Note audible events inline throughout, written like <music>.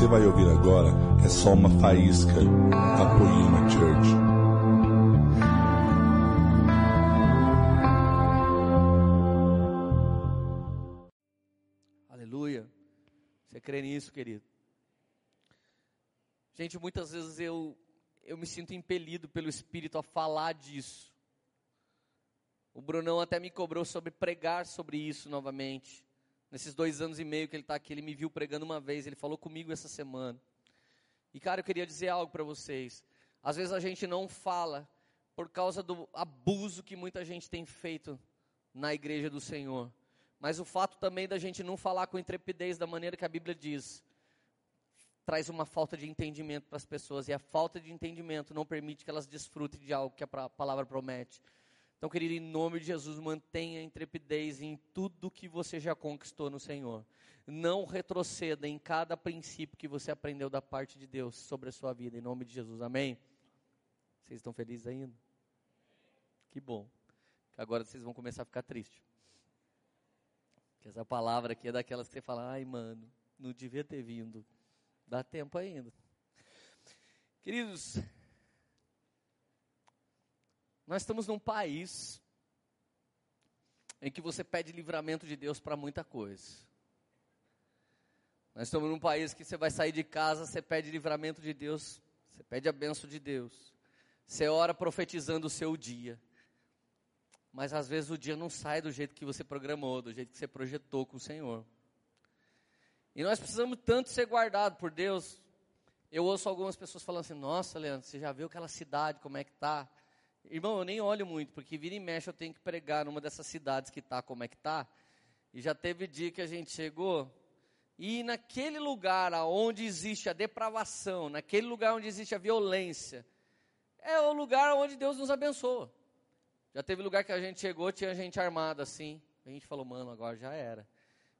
você vai ouvir agora é só uma faísca da Poema Church. Aleluia. Você crê nisso, querido? Gente, muitas vezes eu, eu me sinto impelido pelo Espírito a falar disso. O Brunão até me cobrou sobre pregar sobre isso novamente. Nesses dois anos e meio que ele está aqui, ele me viu pregando uma vez, ele falou comigo essa semana. E cara, eu queria dizer algo para vocês. Às vezes a gente não fala por causa do abuso que muita gente tem feito na igreja do Senhor. Mas o fato também da gente não falar com intrepidez da maneira que a Bíblia diz, traz uma falta de entendimento para as pessoas. E a falta de entendimento não permite que elas desfrutem de algo que a palavra promete. Então, querido, em nome de Jesus, mantenha a intrepidez em tudo que você já conquistou no Senhor. Não retroceda em cada princípio que você aprendeu da parte de Deus sobre a sua vida, em nome de Jesus. Amém? Vocês estão felizes ainda? Que bom. Agora vocês vão começar a ficar tristes. Que essa palavra aqui é daquelas que você fala, ai mano, não devia ter vindo. Dá tempo ainda. Queridos, nós estamos num país em que você pede livramento de Deus para muita coisa. Nós estamos num país que você vai sair de casa, você pede livramento de Deus, você pede a benção de Deus. Você ora profetizando o seu dia. Mas às vezes o dia não sai do jeito que você programou, do jeito que você projetou com o Senhor. E nós precisamos tanto ser guardados por Deus. Eu ouço algumas pessoas falando assim: Nossa, Leandro, você já viu aquela cidade, como é que está? Irmão, eu nem olho muito, porque vira e mexe eu tenho que pregar numa dessas cidades que está como é que está. E já teve dia que a gente chegou, e naquele lugar onde existe a depravação, naquele lugar onde existe a violência, é o lugar onde Deus nos abençoa. Já teve lugar que a gente chegou, tinha gente armada assim. A gente falou, mano, agora já era.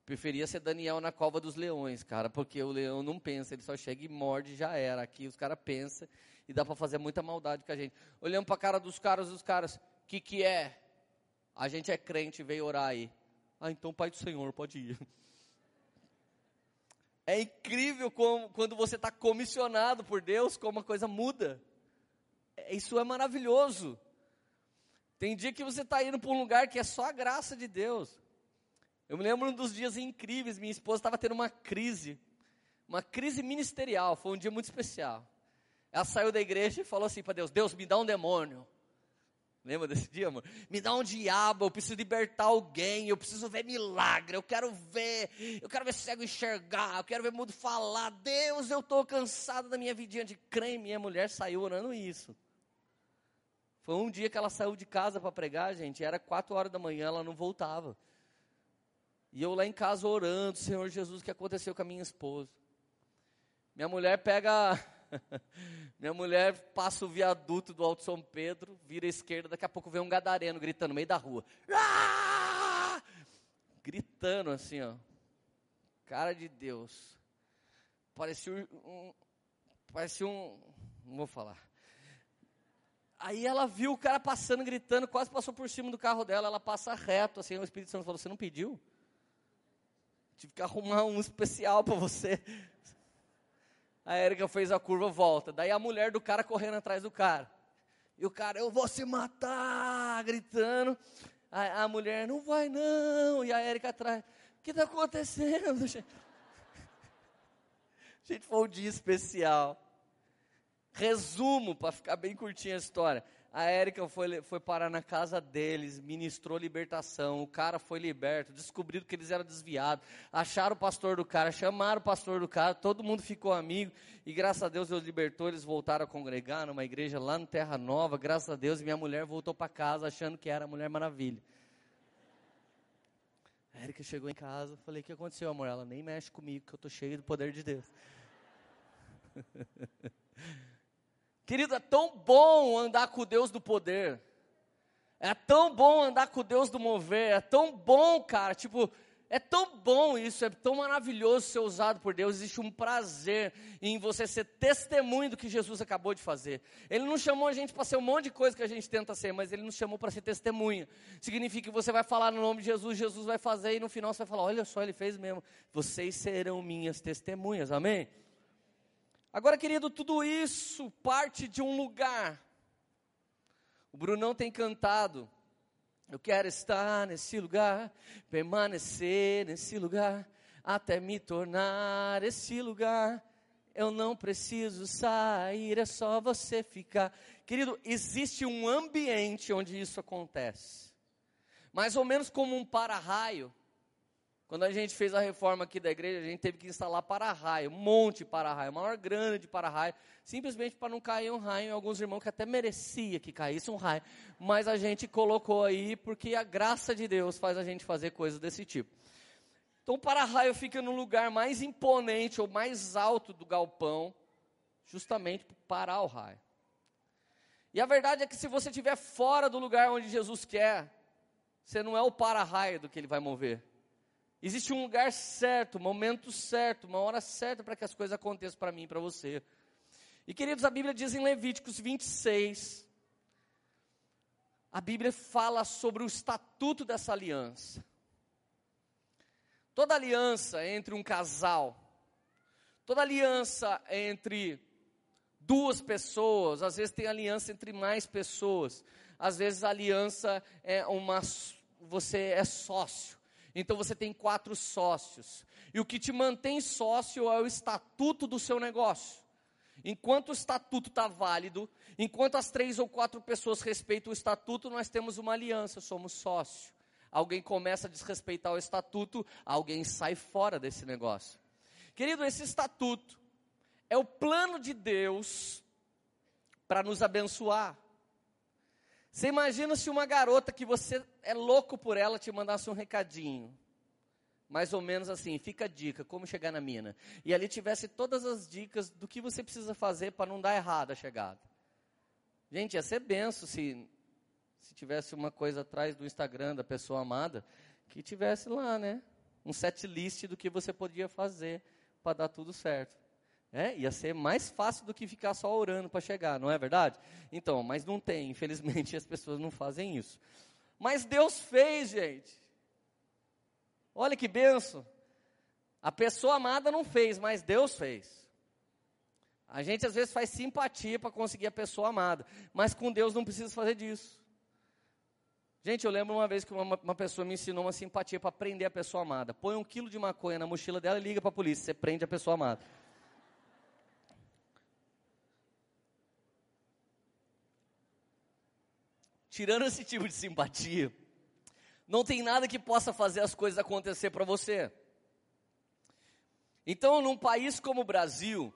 Preferia ser Daniel na cova dos leões, cara, porque o leão não pensa, ele só chega e morde já era. Aqui os caras pensam e dá para fazer muita maldade com a gente. Olhando para a cara dos caras, dos caras, que que é? A gente é crente, veio orar aí. Ah, então Pai do Senhor, pode ir. É incrível como, quando você está comissionado por Deus, como a coisa muda. É, isso é maravilhoso. Tem dia que você está indo para um lugar que é só a graça de Deus. Eu me lembro um dos dias incríveis, minha esposa estava tendo uma crise, uma crise ministerial, foi um dia muito especial. Ela saiu da igreja e falou assim para Deus: Deus, me dá um demônio. Lembra desse dia, amor? Me dá um diabo, eu preciso libertar alguém, eu preciso ver milagre, eu quero ver, eu quero ver cego enxergar, eu quero ver mudo falar. Deus, eu estou cansado da minha vidinha de creme. Minha mulher saiu orando isso. Foi um dia que ela saiu de casa para pregar, gente, era quatro horas da manhã, ela não voltava. E eu lá em casa orando, Senhor Jesus, o que aconteceu com a minha esposa? Minha mulher pega <laughs> Minha mulher passa o viaduto do Alto São Pedro, vira à esquerda, daqui a pouco vem um gadareno gritando no meio da rua. Ah! Gritando assim, ó. Cara de Deus. Parecia um. Parecia um. Não vou falar. Aí ela viu o cara passando, gritando, quase passou por cima do carro dela. Ela passa reto, assim. O Espírito Santo falou: Você não pediu? Tive que arrumar um especial para você. A Érica fez a curva, volta. Daí a mulher do cara correndo atrás do cara. E o cara, eu vou se matar, gritando. A, a mulher, não vai não. E a Érica atrás, o que está acontecendo? <laughs> Gente, foi um dia especial. Resumo, para ficar bem curtinha a história. A Érica foi, foi parar na casa deles, ministrou libertação, o cara foi liberto, descobriram que eles eram desviados, acharam o pastor do cara, chamaram o pastor do cara, todo mundo ficou amigo, e graças a Deus Deus libertou, eles voltaram a congregar numa igreja lá no Terra Nova, graças a Deus, minha mulher voltou para casa achando que era a Mulher Maravilha. A Érica chegou em casa, falei, o que aconteceu, amor? Ela nem mexe comigo, que eu estou cheio do poder de Deus. <laughs> Querido, é tão bom andar com o Deus do poder. É tão bom andar com o Deus do mover. É tão bom, cara. Tipo, é tão bom isso. É tão maravilhoso ser usado por Deus. Existe um prazer em você ser testemunho do que Jesus acabou de fazer. Ele não chamou a gente para ser um monte de coisa que a gente tenta ser, mas Ele nos chamou para ser testemunha. Significa que você vai falar no nome de Jesus, Jesus vai fazer e no final você vai falar: Olha só, Ele fez mesmo. Vocês serão minhas testemunhas. Amém? Agora, querido, tudo isso parte de um lugar. O Brunão tem cantado. Eu quero estar nesse lugar, permanecer nesse lugar, até me tornar esse lugar. Eu não preciso sair, é só você ficar. Querido, existe um ambiente onde isso acontece. Mais ou menos como um para-raio quando a gente fez a reforma aqui da igreja, a gente teve que instalar para-raio, um monte de para-raio, maior grana de para-raio, simplesmente para não cair um raio em alguns irmãos que até merecia que caísse um raio, mas a gente colocou aí porque a graça de Deus faz a gente fazer coisas desse tipo. Então o para-raio fica no lugar mais imponente ou mais alto do galpão, justamente para parar o raio. E a verdade é que se você estiver fora do lugar onde Jesus quer, você não é o para-raio do que ele vai mover. Existe um lugar certo, um momento certo, uma hora certa para que as coisas aconteçam para mim e para você. E queridos, a Bíblia diz em Levíticos 26, a Bíblia fala sobre o estatuto dessa aliança. Toda aliança entre um casal, toda aliança entre duas pessoas, às vezes tem aliança entre mais pessoas, às vezes a aliança é uma, você é sócio. Então você tem quatro sócios. E o que te mantém sócio é o estatuto do seu negócio. Enquanto o estatuto está válido, enquanto as três ou quatro pessoas respeitam o estatuto, nós temos uma aliança, somos sócio. Alguém começa a desrespeitar o estatuto, alguém sai fora desse negócio. Querido, esse estatuto é o plano de Deus para nos abençoar. Você imagina se uma garota que você é louco por ela te mandasse um recadinho. Mais ou menos assim, fica a dica, como chegar na mina. E ali tivesse todas as dicas do que você precisa fazer para não dar errado a chegada. Gente, ia ser benção se, se tivesse uma coisa atrás do Instagram da pessoa amada, que tivesse lá, né? Um set list do que você podia fazer para dar tudo certo. É, ia ser mais fácil do que ficar só orando para chegar, não é verdade? Então, mas não tem, infelizmente <laughs> as pessoas não fazem isso. Mas Deus fez, gente. Olha que benção. A pessoa amada não fez, mas Deus fez. A gente às vezes faz simpatia para conseguir a pessoa amada, mas com Deus não precisa fazer disso. Gente, eu lembro uma vez que uma, uma pessoa me ensinou uma simpatia para prender a pessoa amada. Põe um quilo de maconha na mochila dela e liga para a polícia. Você prende a pessoa amada. Tirando esse tipo de simpatia, não tem nada que possa fazer as coisas acontecer para você. Então, num país como o Brasil,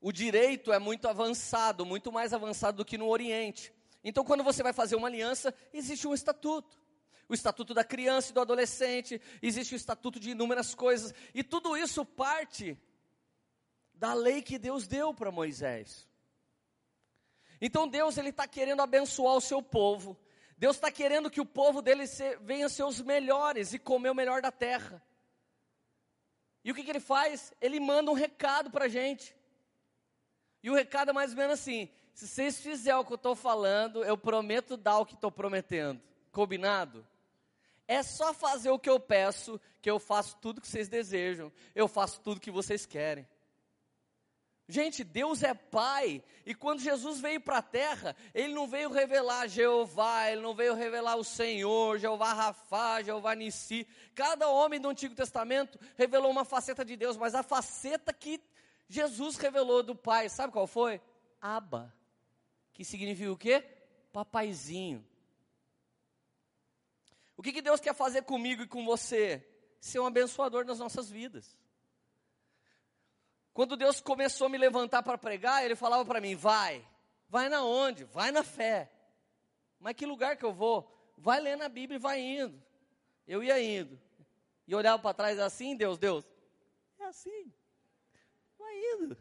o direito é muito avançado, muito mais avançado do que no Oriente. Então, quando você vai fazer uma aliança, existe um estatuto. O estatuto da criança e do adolescente, existe o estatuto de inúmeras coisas, e tudo isso parte da lei que Deus deu para Moisés. Então Deus ele está querendo abençoar o seu povo. Deus está querendo que o povo dele se, venha ser os melhores e comer o melhor da terra. E o que, que ele faz? Ele manda um recado para a gente. E o recado é mais ou menos assim: se vocês fizerem o que eu estou falando, eu prometo dar o que estou prometendo. Combinado? É só fazer o que eu peço, que eu faço tudo que vocês desejam. Eu faço tudo que vocês querem. Gente, Deus é Pai, e quando Jesus veio para a terra, Ele não veio revelar Jeová, Ele não veio revelar o Senhor, Jeová Rafá, Jeová Nissi. Cada homem do Antigo Testamento revelou uma faceta de Deus, mas a faceta que Jesus revelou do Pai, sabe qual foi? Aba, que significa o quê? Papaizinho. O que, que Deus quer fazer comigo e com você? Ser um abençoador nas nossas vidas. Quando Deus começou a me levantar para pregar, Ele falava para mim: vai, vai na onde? Vai na fé. Mas que lugar que eu vou? Vai lendo a Bíblia e vai indo. Eu ia indo. E olhava para trás assim, Deus, Deus, é assim. Vai indo.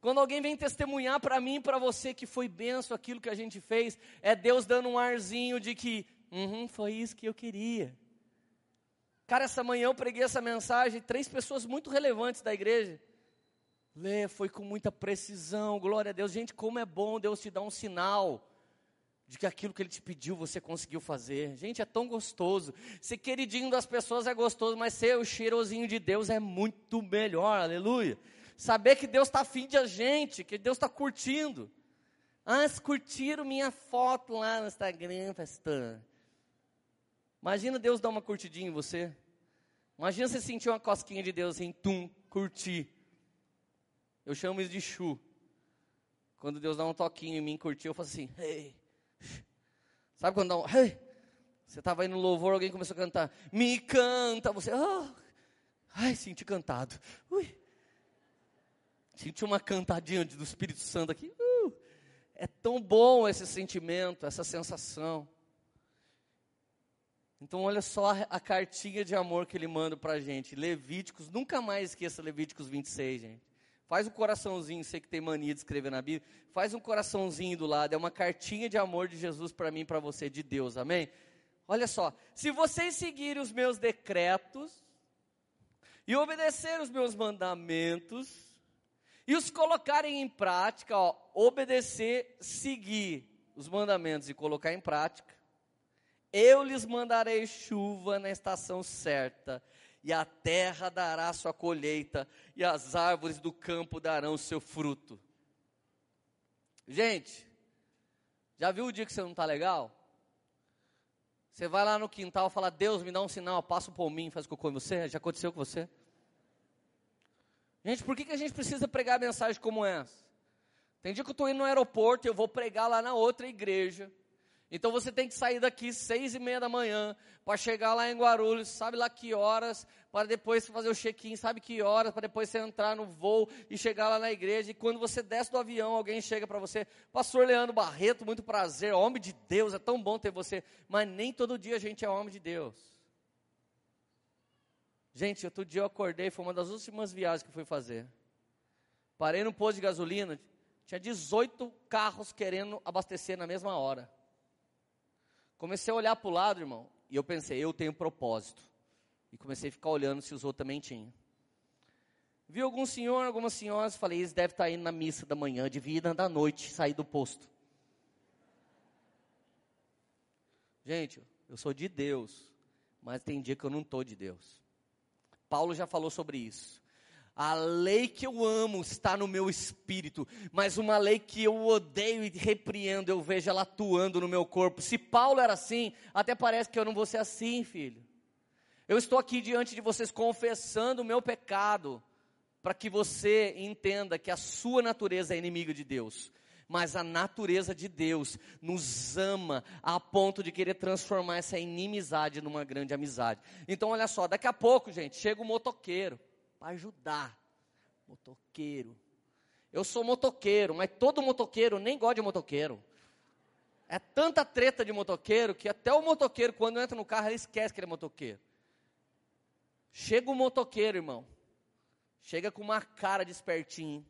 Quando alguém vem testemunhar para mim e para você que foi benção aquilo que a gente fez, é Deus dando um arzinho de que, uhum, foi isso que eu queria. Cara, essa manhã eu preguei essa mensagem, três pessoas muito relevantes da igreja. Lê, foi com muita precisão, glória a Deus. Gente, como é bom Deus te dar um sinal de que aquilo que ele te pediu você conseguiu fazer. Gente, é tão gostoso. Ser queridinho das pessoas é gostoso, mas ser o cheirosinho de Deus é muito melhor, aleluia. Saber que Deus está afim de a gente, que Deus está curtindo. Ah, curtiram minha foto lá no Instagram, pastor. Imagina Deus dar uma curtidinha em você. Imagina você sentir uma cosquinha de Deus assim, tum, curtir. Eu chamo isso de chu. Quando Deus dá um toquinho em mim, curtir, eu faço assim, hey. Sabe quando dá um, hey. Você estava aí no louvor, alguém começou a cantar, me canta, você, oh. ai, senti cantado. Ui. Senti uma cantadinha do Espírito Santo aqui. Uh. É tão bom esse sentimento, essa sensação. Então, olha só a, cartinha de amor que ele manda para a gente. Levíticos, nunca mais esqueça Levíticos 26, gente. Faz um coraçãozinho, sei que tem mania de escrever na Bíblia. Faz um coraçãozinho do lado. É uma cartinha de amor de Jesus para mim e para você, de Deus, amém? Olha só. Se vocês seguirem os meus decretos e obedecer os meus mandamentos e os colocarem em prática, ó, obedecer, seguir os mandamentos e colocar em prática, eu lhes mandarei chuva na estação certa e a terra dará sua colheita, e as árvores do campo darão seu fruto. Gente, já viu o dia que você não está legal? Você vai lá no quintal e fala, Deus me dá um sinal, passa um pominho, faz cocô em você. Já aconteceu com você? Gente, por que, que a gente precisa pregar mensagem como essa? Tem dia que eu estou indo no aeroporto e eu vou pregar lá na outra igreja. Então você tem que sair daqui seis e meia da manhã para chegar lá em Guarulhos, sabe lá que horas, para depois fazer o check-in, sabe que horas, para depois você entrar no voo e chegar lá na igreja. E quando você desce do avião, alguém chega para você, Pastor Leandro Barreto, muito prazer, homem de Deus, é tão bom ter você. Mas nem todo dia a gente é homem de Deus. Gente, outro dia eu acordei, foi uma das últimas viagens que fui fazer. Parei no posto de gasolina, tinha 18 carros querendo abastecer na mesma hora. Comecei a olhar para o lado, irmão, e eu pensei, eu tenho propósito. E comecei a ficar olhando se os outros também tinham. Vi algum senhor, algumas senhoras, falei, eles devem estar indo na missa da manhã, de vida da noite, sair do posto. Gente, eu sou de Deus, mas tem dia que eu não estou de Deus. Paulo já falou sobre isso. A lei que eu amo está no meu espírito, mas uma lei que eu odeio e repreendo, eu vejo ela atuando no meu corpo. Se Paulo era assim, até parece que eu não vou ser assim, filho. Eu estou aqui diante de vocês confessando o meu pecado, para que você entenda que a sua natureza é inimiga de Deus. Mas a natureza de Deus nos ama a ponto de querer transformar essa inimizade numa grande amizade. Então, olha só, daqui a pouco, gente, chega o motoqueiro para ajudar. Motoqueiro. Eu sou motoqueiro, mas todo motoqueiro nem gosta de motoqueiro. É tanta treta de motoqueiro que até o motoqueiro, quando entra no carro, ele esquece que ele é motoqueiro. Chega o motoqueiro, irmão. Chega com uma cara de espertinho.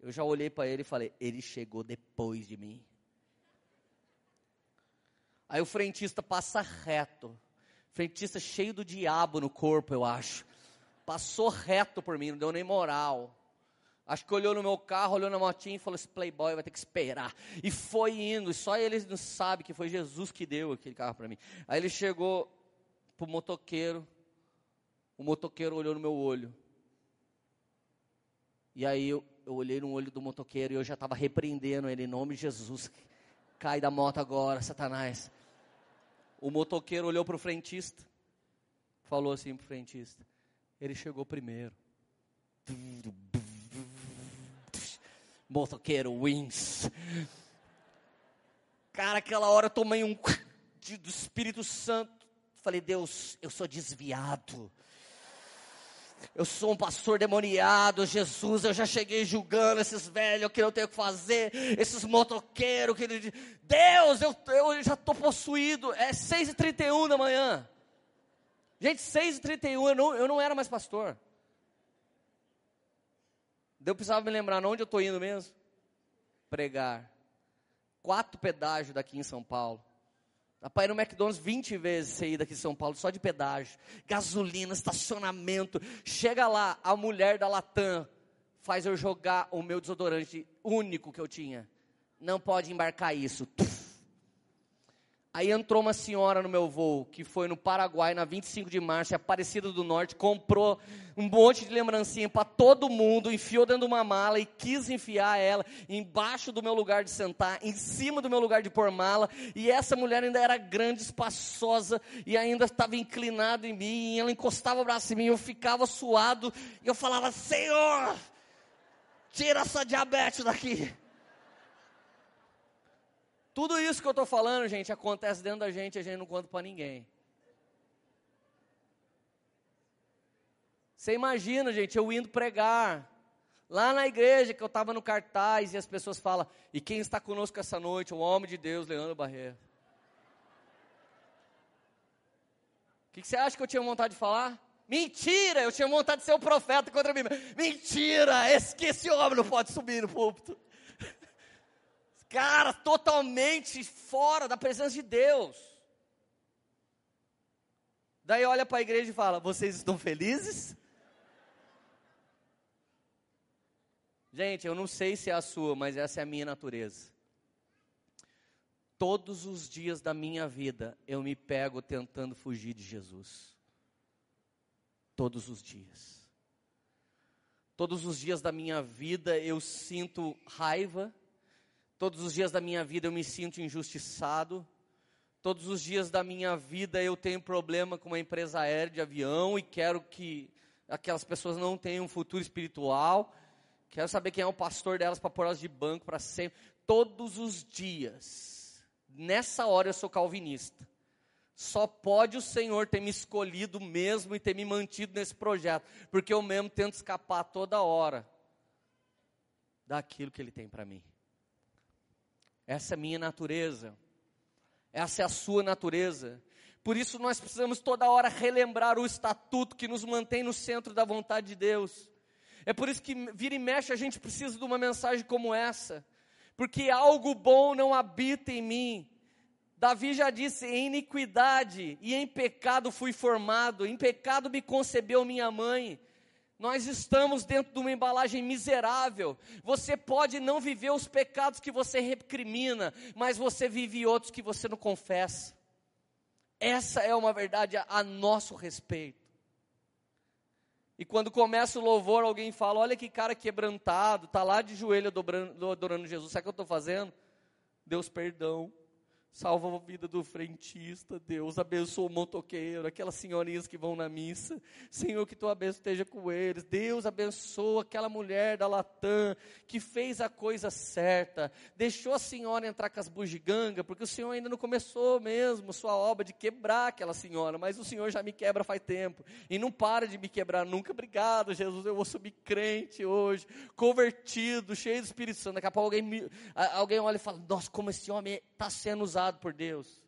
Eu já olhei para ele e falei: ele chegou depois de mim. Aí o frentista passa reto. Frentista cheio do diabo no corpo, eu acho. Passou reto por mim, não deu nem moral. Acho que olhou no meu carro, olhou na motinha e falou: esse playboy vai ter que esperar. E foi indo, e só ele não sabe que foi Jesus que deu aquele carro para mim. Aí ele chegou pro motoqueiro, o motoqueiro olhou no meu olho. E aí eu, eu olhei no olho do motoqueiro e eu já estava repreendendo ele em nome de Jesus. Cai da moto agora, Satanás. O motoqueiro olhou para o frentista, falou assim para o frentista: ele chegou primeiro. Motoqueiro wins. Cara, aquela hora eu tomei um do Espírito Santo. Falei, Deus, eu sou desviado. Eu sou um pastor demoniado, Jesus, eu já cheguei julgando esses velhos que eu tenho que fazer, esses motoqueiros que Deus, eu, eu já estou possuído. É 6h31 da manhã. Gente, 6h31, eu não, eu não era mais pastor. Eu precisava me lembrar onde eu estou indo mesmo. Pregar. Quatro pedágios daqui em São Paulo. Ir no McDonald's 20 vezes você daqui em São Paulo, só de pedágio. Gasolina, estacionamento. Chega lá, a mulher da Latam faz eu jogar o meu desodorante único que eu tinha. Não pode embarcar isso. Tuf Aí entrou uma senhora no meu voo, que foi no Paraguai, na 25 de março, Aparecida do Norte, comprou um monte de lembrancinha para todo mundo, enfiou dentro de uma mala e quis enfiar ela embaixo do meu lugar de sentar, em cima do meu lugar de pôr mala, e essa mulher ainda era grande, espaçosa, e ainda estava inclinada em mim, e ela encostava o braço em mim, eu ficava suado, e eu falava, Senhor, tira essa diabetes daqui. Tudo isso que eu estou falando, gente, acontece dentro da gente, a gente não conta para ninguém. Você imagina, gente, eu indo pregar, lá na igreja que eu estava no cartaz, e as pessoas falam, e quem está conosco essa noite? O homem de Deus, Leandro Barreiro. O que, que você acha que eu tinha vontade de falar? Mentira, eu tinha vontade de ser o um profeta contra mim. Mentira, esse homem não pode subir no púlpito cara totalmente fora da presença de Deus. Daí olha para a igreja e fala: Vocês estão felizes? Gente, eu não sei se é a sua, mas essa é a minha natureza. Todos os dias da minha vida eu me pego tentando fugir de Jesus. Todos os dias. Todos os dias da minha vida eu sinto raiva, Todos os dias da minha vida eu me sinto injustiçado. Todos os dias da minha vida eu tenho problema com uma empresa aérea de avião e quero que aquelas pessoas não tenham um futuro espiritual. Quero saber quem é o pastor delas para pôr elas de banco para sempre. Todos os dias. Nessa hora eu sou calvinista. Só pode o Senhor ter me escolhido mesmo e ter me mantido nesse projeto, porque eu mesmo tento escapar toda hora daquilo que Ele tem para mim. Essa é a minha natureza. Essa é a sua natureza. Por isso nós precisamos toda hora relembrar o estatuto que nos mantém no centro da vontade de Deus. É por isso que vira e mexe a gente precisa de uma mensagem como essa. Porque algo bom não habita em mim. Davi já disse: em iniquidade e em pecado fui formado, em pecado me concebeu minha mãe. Nós estamos dentro de uma embalagem miserável. Você pode não viver os pecados que você recrimina, mas você vive outros que você não confessa. Essa é uma verdade a, nosso respeito. E quando começa o louvor, alguém fala: Olha que cara quebrantado, está lá de joelho adorando Jesus. Sabe o que eu estou fazendo? Deus, perdão. Salva a vida do frentista, Deus. Abençoa o motoqueiro, aquelas senhorinhas que vão na missa. Senhor, que tua bênção esteja com eles. Deus abençoa aquela mulher da Latam que fez a coisa certa. Deixou a senhora entrar com as bugigangas, porque o Senhor ainda não começou mesmo sua obra de quebrar aquela senhora, mas o Senhor já me quebra faz tempo. E não para de me quebrar nunca. Obrigado, Jesus. Eu vou subir crente hoje, convertido, cheio do Espírito Santo. Daqui a pouco alguém, alguém olha e fala: Nossa, como esse homem está sendo usado usado por Deus.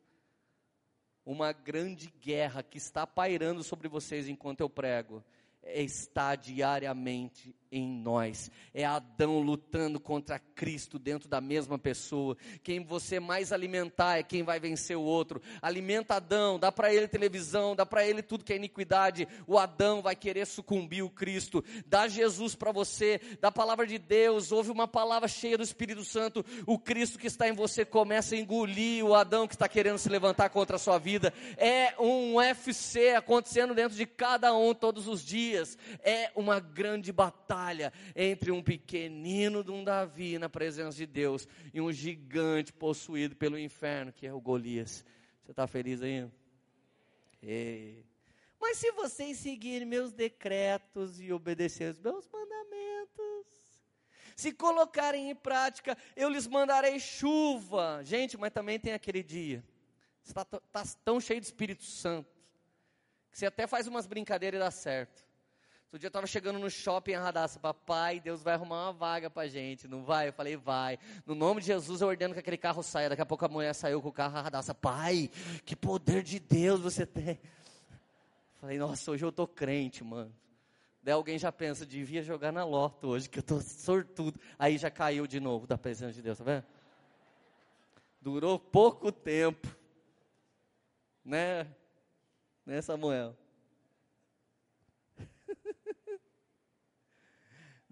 Uma grande guerra que está pairando sobre vocês enquanto eu prego está diariamente em nós. É Adão lutando contra Cristo dentro da mesma pessoa. Quem você mais alimentar é quem vai vencer o outro. Alimenta Adão, dá para ele televisão, dá para ele tudo que é iniquidade. O Adão vai querer sucumbir o Cristo. Dá Jesus para você, dá a palavra de Deus, ouve uma palavra cheia do Espírito Santo. O Cristo que está em você começa a engolir o Adão que está querendo se levantar contra a sua vida. É um UFC acontecendo dentro de cada um todos os dias. É uma grande batalha entre um pequenino de um Davi na presença de Deus e um gigante possuído pelo inferno, que é o Golias. Você está feliz aí? É. Mas se vocês seguirem meus decretos e obedecerem os meus mandamentos, se colocarem em prática, eu lhes mandarei chuva. Gente, mas também tem aquele dia. Você está tá tão cheio de Espírito Santo, que você até faz umas brincadeiras e dá certo. Outro dia eu estava chegando no shopping em Radassa, papai, Deus vai arrumar uma vaga para gente, não vai? Eu falei, vai. No nome de Jesus eu ordeno que aquele carro saia. Daqui a pouco a mulher saiu com o carro Radassa, pai, que poder de Deus você tem. Falei, nossa, hoje eu tô crente, mano. Daí alguém já pensa, devia jogar na loto hoje, que eu tô sortudo. Aí já caiu de novo da presença de Deus, tá vendo? Durou pouco tempo. Né? Né, Samuel?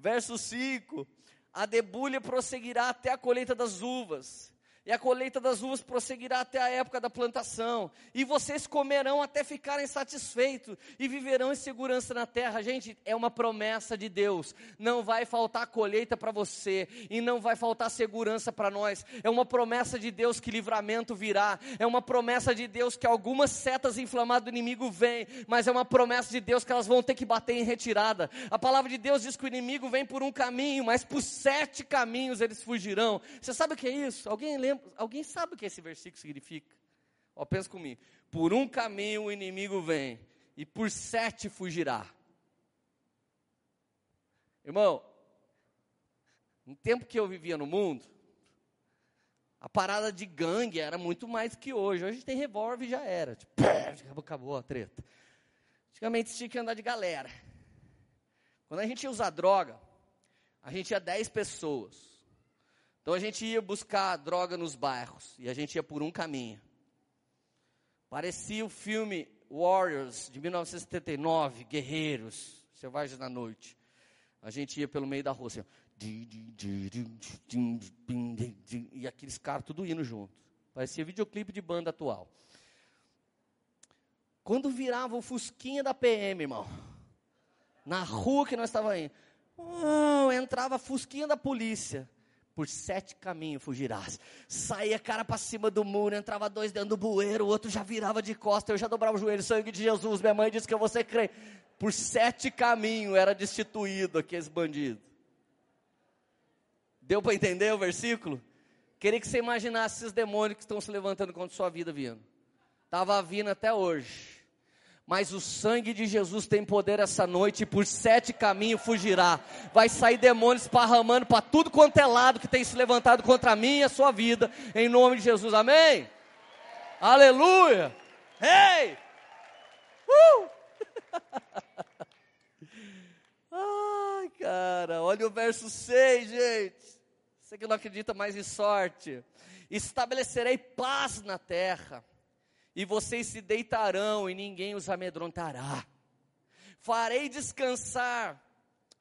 Verso 5: A debulha prosseguirá até a colheita das uvas. E a colheita das uvas prosseguirá até a época da plantação, e vocês comerão até ficarem satisfeitos e viverão em segurança na terra. Gente, é uma promessa de Deus. Não vai faltar colheita para você e não vai faltar segurança para nós. É uma promessa de Deus que livramento virá. É uma promessa de Deus que algumas setas inflamadas do inimigo vêm, mas é uma promessa de Deus que elas vão ter que bater em retirada. A palavra de Deus diz que o inimigo vem por um caminho, mas por sete caminhos eles fugirão. Você sabe o que é isso? Alguém lembra? Alguém sabe o que esse versículo significa? Ó, pensa comigo. Por um caminho o inimigo vem, e por sete fugirá. Irmão, no tempo que eu vivia no mundo, a parada de gangue era muito mais que hoje. Hoje tem revólver e já era. Tipo, acabou, acabou a treta. Antigamente tinha que andar de galera. Quando a gente ia usar droga, a gente ia 10 pessoas. Então a gente ia buscar droga nos bairros e a gente ia por um caminho. Parecia o filme Warriors de 1979, Guerreiros, Selvagens na Noite. A gente ia pelo meio da rua assim, e aqueles caras tudo indo junto. Parecia videoclipe de banda atual. Quando virava o fusquinha da PM, irmão, na rua que nós estávamos indo, entrava a fusquinha da polícia por sete caminhos fugirás. Saía cara para cima do muro, entrava dois dentro do bueiro, o outro já virava de costa, eu já dobrava o joelho, sangue de Jesus, minha mãe disse que ser crente. Por sete caminhos era destituído aqueles bandidos. Deu para entender o versículo? Queria que você imaginasse esses demônios que estão se levantando contra sua vida vindo. Estava vindo até hoje mas o sangue de Jesus tem poder essa noite e por sete caminhos fugirá. Vai sair demônios esparramando para tudo quanto é lado que tem se levantado contra mim e a sua vida, em nome de Jesus, amém? Aleluia! Ei! Uh! <laughs> Ai, cara, olha o verso 6, gente. Você que não acredita mais em sorte. Estabelecerei paz na terra e vocês se deitarão e ninguém os amedrontará. Farei descansar,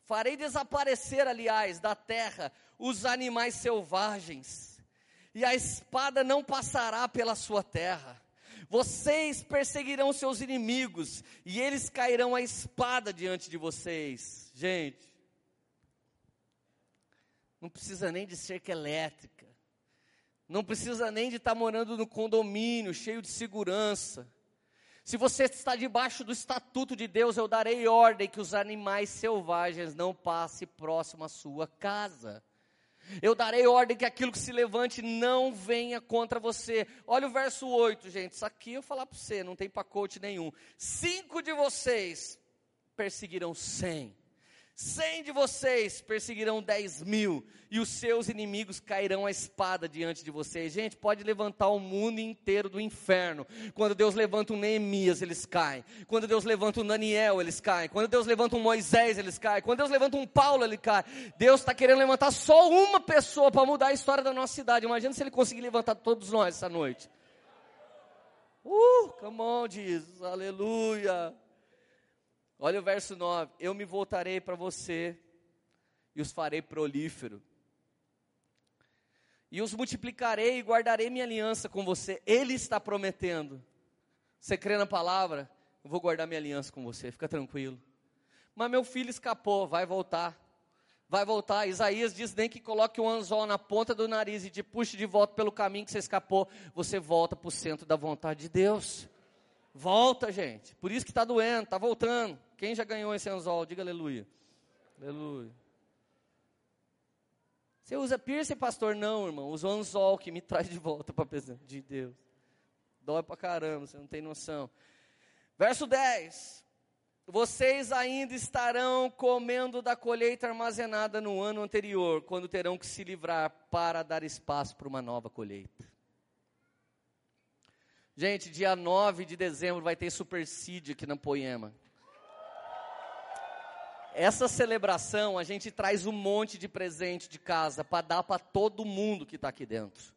farei desaparecer, aliás, da terra os animais selvagens, e a espada não passará pela sua terra. Vocês perseguirão seus inimigos, e eles cairão a espada diante de vocês. Gente, não precisa nem de cerca elétrica não precisa nem de estar morando no condomínio, cheio de segurança. Se você está debaixo do estatuto de Deus, eu darei ordem que os animais selvagens não passem próximo à sua casa. Eu darei ordem que aquilo que se levante não venha contra você. Olha o verso 8, gente. Isso aqui eu falar para você, não tem pacote nenhum. Cinco de vocês perseguirão cem Cem de vocês perseguirão dez mil, e os seus inimigos cairão a espada diante de vocês. Gente, pode levantar o mundo inteiro do inferno. Quando Deus levanta um Neemias, eles caem. Quando Deus levanta um Daniel, eles caem. Quando Deus levanta um Moisés, eles caem. Quando Deus levanta um Paulo, ele cai. Deus está querendo levantar só uma pessoa para mudar a história da nossa cidade. Imagina se ele conseguir levantar todos nós essa noite. Uh, come on, Jesus, aleluia. Olha o verso 9: Eu me voltarei para você e os farei prolífero. E os multiplicarei e guardarei minha aliança com você. Ele está prometendo. Você crê na palavra? Eu vou guardar minha aliança com você, fica tranquilo. Mas meu filho escapou, vai voltar. Vai voltar. Isaías diz: nem que coloque um anzol na ponta do nariz e te puxe de volta pelo caminho que você escapou. Você volta para o centro da vontade de Deus. Volta, gente. Por isso que está doendo, está voltando. Quem já ganhou esse anzol? Diga aleluia. Aleluia. Você usa piercing, pastor? Não, irmão. Usa o anzol que me <laughs> traz de volta para a presença de Deus. Dói para caramba, você não tem noção. Verso 10. Vocês ainda estarão comendo da colheita armazenada no ano anterior, quando terão que se livrar para dar espaço para uma nova colheita. Gente, dia 9 de dezembro vai ter Super Seed aqui na Poema. Essa celebração a gente traz um monte de presente de casa para dar para todo mundo que está aqui dentro.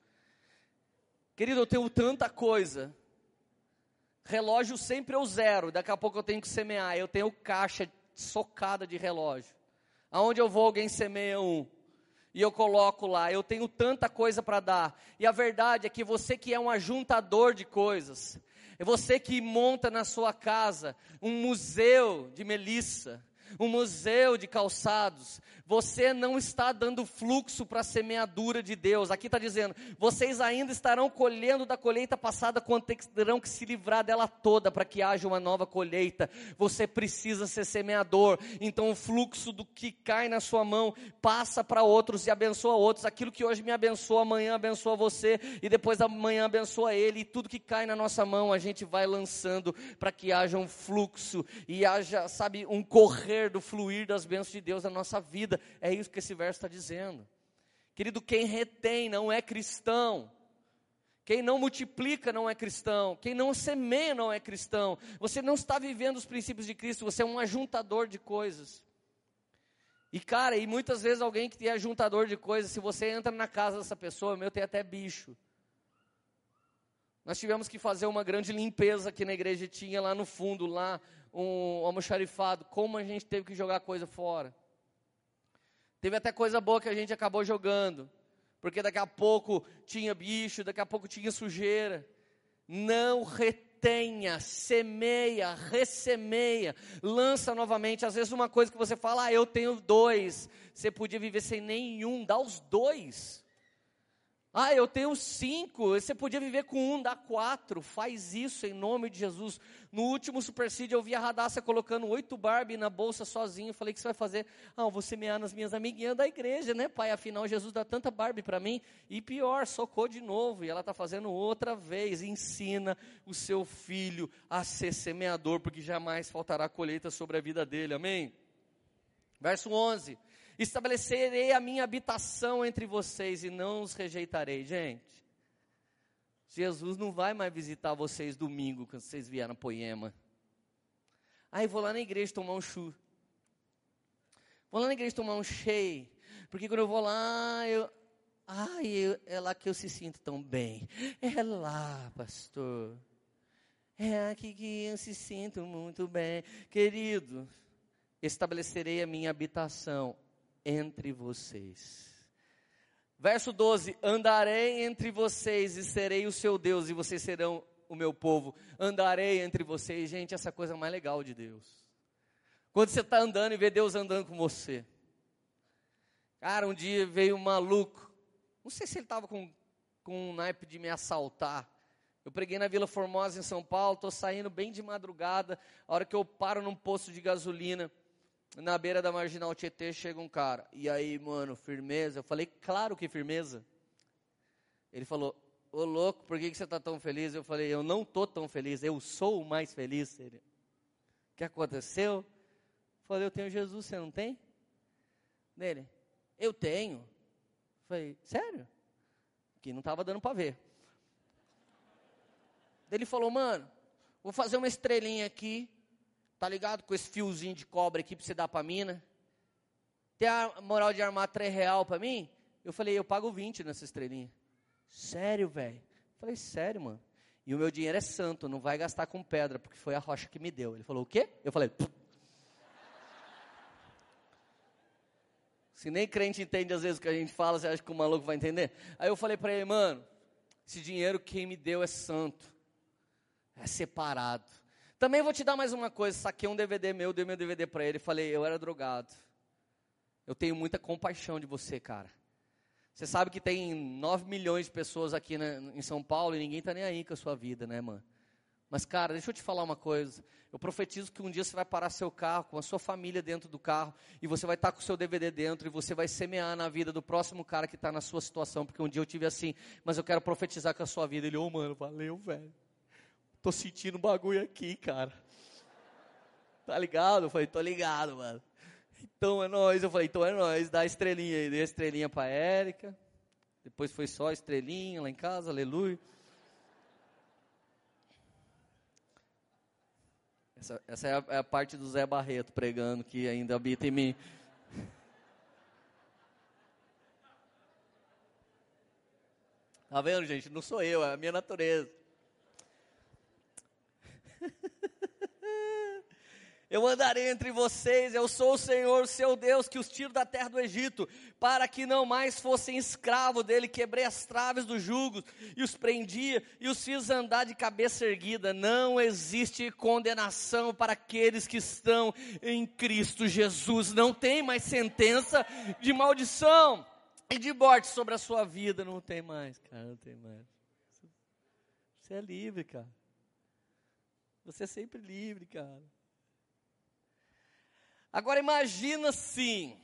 Querido, eu tenho tanta coisa. Relógio sempre é o zero, daqui a pouco eu tenho que semear. Eu tenho caixa socada de relógio. Aonde eu vou, alguém semeia um. E eu coloco lá, eu tenho tanta coisa para dar. E a verdade é que você que é um ajuntador de coisas, é você que monta na sua casa um museu de Melissa, um museu de calçados, você não está dando fluxo para a semeadura de Deus. Aqui está dizendo: vocês ainda estarão colhendo da colheita passada, quando terão que se livrar dela toda para que haja uma nova colheita. Você precisa ser semeador. Então o fluxo do que cai na sua mão passa para outros e abençoa outros. Aquilo que hoje me abençoa, amanhã abençoa você e depois amanhã abençoa ele. E tudo que cai na nossa mão a gente vai lançando para que haja um fluxo e haja, sabe, um correr do fluir das bênçãos de Deus na nossa vida. É isso que esse verso está dizendo. Querido, quem retém não é cristão. Quem não multiplica não é cristão. Quem não semeia não é cristão. Você não está vivendo os princípios de Cristo, você é um ajuntador de coisas. E cara, e muitas vezes alguém que é ajuntador de coisas, se você entra na casa dessa pessoa, meu, tem até bicho. Nós tivemos que fazer uma grande limpeza aqui na igreja, tinha lá no fundo, lá, um almoxarifado, como a gente teve que jogar coisa fora. Teve até coisa boa que a gente acabou jogando, porque daqui a pouco tinha bicho, daqui a pouco tinha sujeira. Não retenha, semeia, ressemeia, lança novamente. Às vezes uma coisa que você fala, ah, eu tenho dois, você podia viver sem nenhum, dá os dois. Ah, eu tenho cinco, você podia viver com um, dá quatro. Faz isso em nome de Jesus. No último Supercídio eu vi a Radassa colocando oito Barbie na bolsa sozinho. Falei, o que você vai fazer? Ah, vou semear nas minhas amiguinhas da igreja, né, pai? Afinal, Jesus dá tanta Barbie para mim. E pior, socou de novo. E ela está fazendo outra vez. Ensina o seu filho a ser semeador, porque jamais faltará colheita sobre a vida dele. Amém? Verso 11 estabelecerei a minha habitação entre vocês e não os rejeitarei. Gente, Jesus não vai mais visitar vocês domingo, quando vocês vieram a Poema. Aí vou lá na igreja tomar um chu. Vou lá na igreja tomar um cheio. Porque quando eu vou lá, eu. Ai, eu, é lá que eu se sinto tão bem. É lá, pastor. É aqui que eu se sinto muito bem. Querido, estabelecerei a minha habitação entre vocês. Verso 12: Andarei entre vocês e serei o seu Deus, e vocês serão o meu povo. Andarei entre vocês, gente, essa coisa mais legal de Deus. Quando você está andando e vê Deus andando com você. Cara, um dia veio um maluco, não sei se ele estava com, com um naipe de me assaltar. Eu preguei na Vila Formosa, em São Paulo, estou saindo bem de madrugada, a hora que eu paro num posto de gasolina na beira da marginal Tietê chega um cara. E aí, mano, firmeza? Eu falei, claro que firmeza. Ele falou, ô louco, por que, que você está tão feliz? Eu falei, eu não estou tão feliz, eu sou o mais feliz. Ele, o que aconteceu? Eu falei, eu tenho Jesus, você não tem? Dele, eu tenho. Eu falei, sério? Que não estava dando para ver. Ele falou, mano, vou fazer uma estrelinha aqui Tá ligado? Com esse fiozinho de cobre aqui para você dar para mina. Tem a moral de armar 3 real para mim? Eu falei, eu pago 20 nessa estrelinha. Sério, velho? Falei, sério, mano. E o meu dinheiro é santo, não vai gastar com pedra, porque foi a rocha que me deu. Ele falou, o quê? Eu falei, Pum. Se nem crente entende às vezes o que a gente fala, você acha que o maluco vai entender? Aí eu falei para ele, mano, esse dinheiro quem me deu é santo, é separado. Também vou te dar mais uma coisa. Saquei um DVD meu, dei meu DVD para ele e falei: eu era drogado. Eu tenho muita compaixão de você, cara. Você sabe que tem 9 milhões de pessoas aqui né, em São Paulo e ninguém está nem aí com a sua vida, né, mano? Mas, cara, deixa eu te falar uma coisa. Eu profetizo que um dia você vai parar seu carro, com a sua família dentro do carro, e você vai estar tá com o seu DVD dentro, e você vai semear na vida do próximo cara que está na sua situação, porque um dia eu tive assim, mas eu quero profetizar com a sua vida. Ele, ô, oh, mano, valeu, velho. Tô sentindo um bagulho aqui, cara. Tá ligado? Eu falei, tô ligado, mano. Então é nóis. Eu falei, então é nóis. Dá a estrelinha aí. Dei a estrelinha pra Érica. Depois foi só a estrelinha lá em casa, aleluia. Essa, essa é, a, é a parte do Zé Barreto pregando que ainda habita em mim. Tá vendo, gente? Não sou eu, é a minha natureza. Eu andarei entre vocês, eu sou o Senhor, seu Deus, que os tiro da terra do Egito, para que não mais fossem escravos dele. Quebrei as traves dos jugos e os prendia e os fiz andar de cabeça erguida. Não existe condenação para aqueles que estão em Cristo Jesus. Não tem mais sentença de maldição e de morte sobre a sua vida. Não tem mais, cara, não tem mais. Você é livre, cara. Você é sempre livre, cara. Agora imagina assim.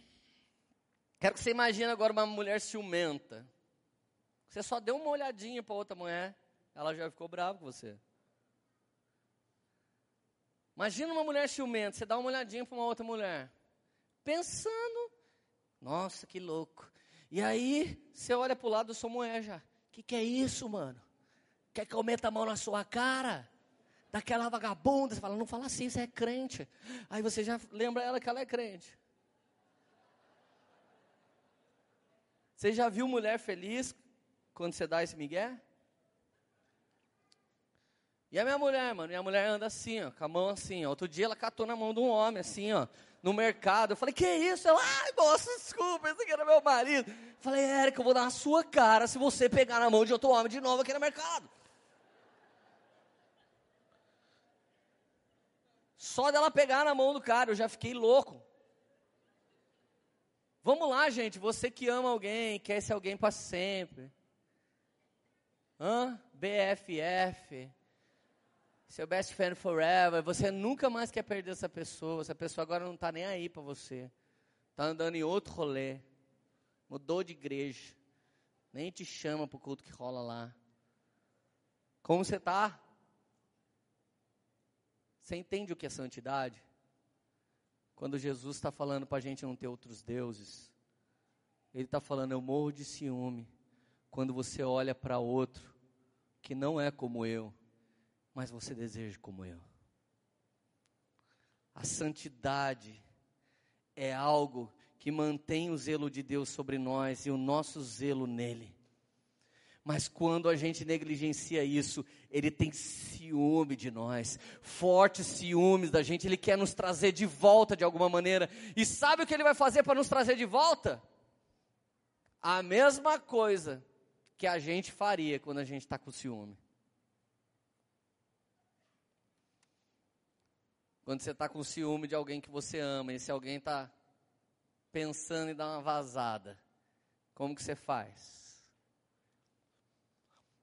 Quero que você imagine agora uma mulher ciumenta. Você só deu uma olhadinha para outra mulher, ela já ficou brava com você. Imagina uma mulher ciumenta, você dá uma olhadinha para uma outra mulher, pensando, nossa, que louco. E aí, você olha para o lado da sua mulher já, o que, que é isso, mano? Quer que eu meta a mão na sua cara? Daquela vagabunda, você fala, não fala assim, você é crente. Aí você já lembra ela que ela é crente. Você já viu mulher feliz quando você dá esse migué? E a minha mulher, mano, minha mulher anda assim, ó, com a mão assim, ó. Outro dia ela catou na mão de um homem, assim, ó, no mercado. Eu falei, que isso? Ela, ai, moça, desculpa, esse aqui era meu marido. Eu falei, Érica, eu vou dar na sua cara se você pegar na mão de outro homem de novo aqui no mercado. Só dela pegar na mão do cara, eu já fiquei louco. Vamos lá, gente, você que ama alguém, quer esse alguém para sempre. Hã? BFF. Seu best friend forever. Você nunca mais quer perder essa pessoa. Essa pessoa agora não está nem aí para você. Está andando em outro rolê. Mudou de igreja. Nem te chama para o culto que rola lá. Como você está? Você entende o que é santidade? Quando Jesus está falando para a gente não ter outros deuses, Ele está falando, eu morro de ciúme. Quando você olha para outro que não é como eu, mas você deseja como eu. A santidade é algo que mantém o zelo de Deus sobre nós e o nosso zelo nele. Mas quando a gente negligencia isso, ele tem ciúme de nós, fortes ciúmes da gente, ele quer nos trazer de volta de alguma maneira. E sabe o que ele vai fazer para nos trazer de volta? A mesma coisa que a gente faria quando a gente está com ciúme. Quando você está com ciúme de alguém que você ama, e se alguém está pensando em dar uma vazada, como que você faz?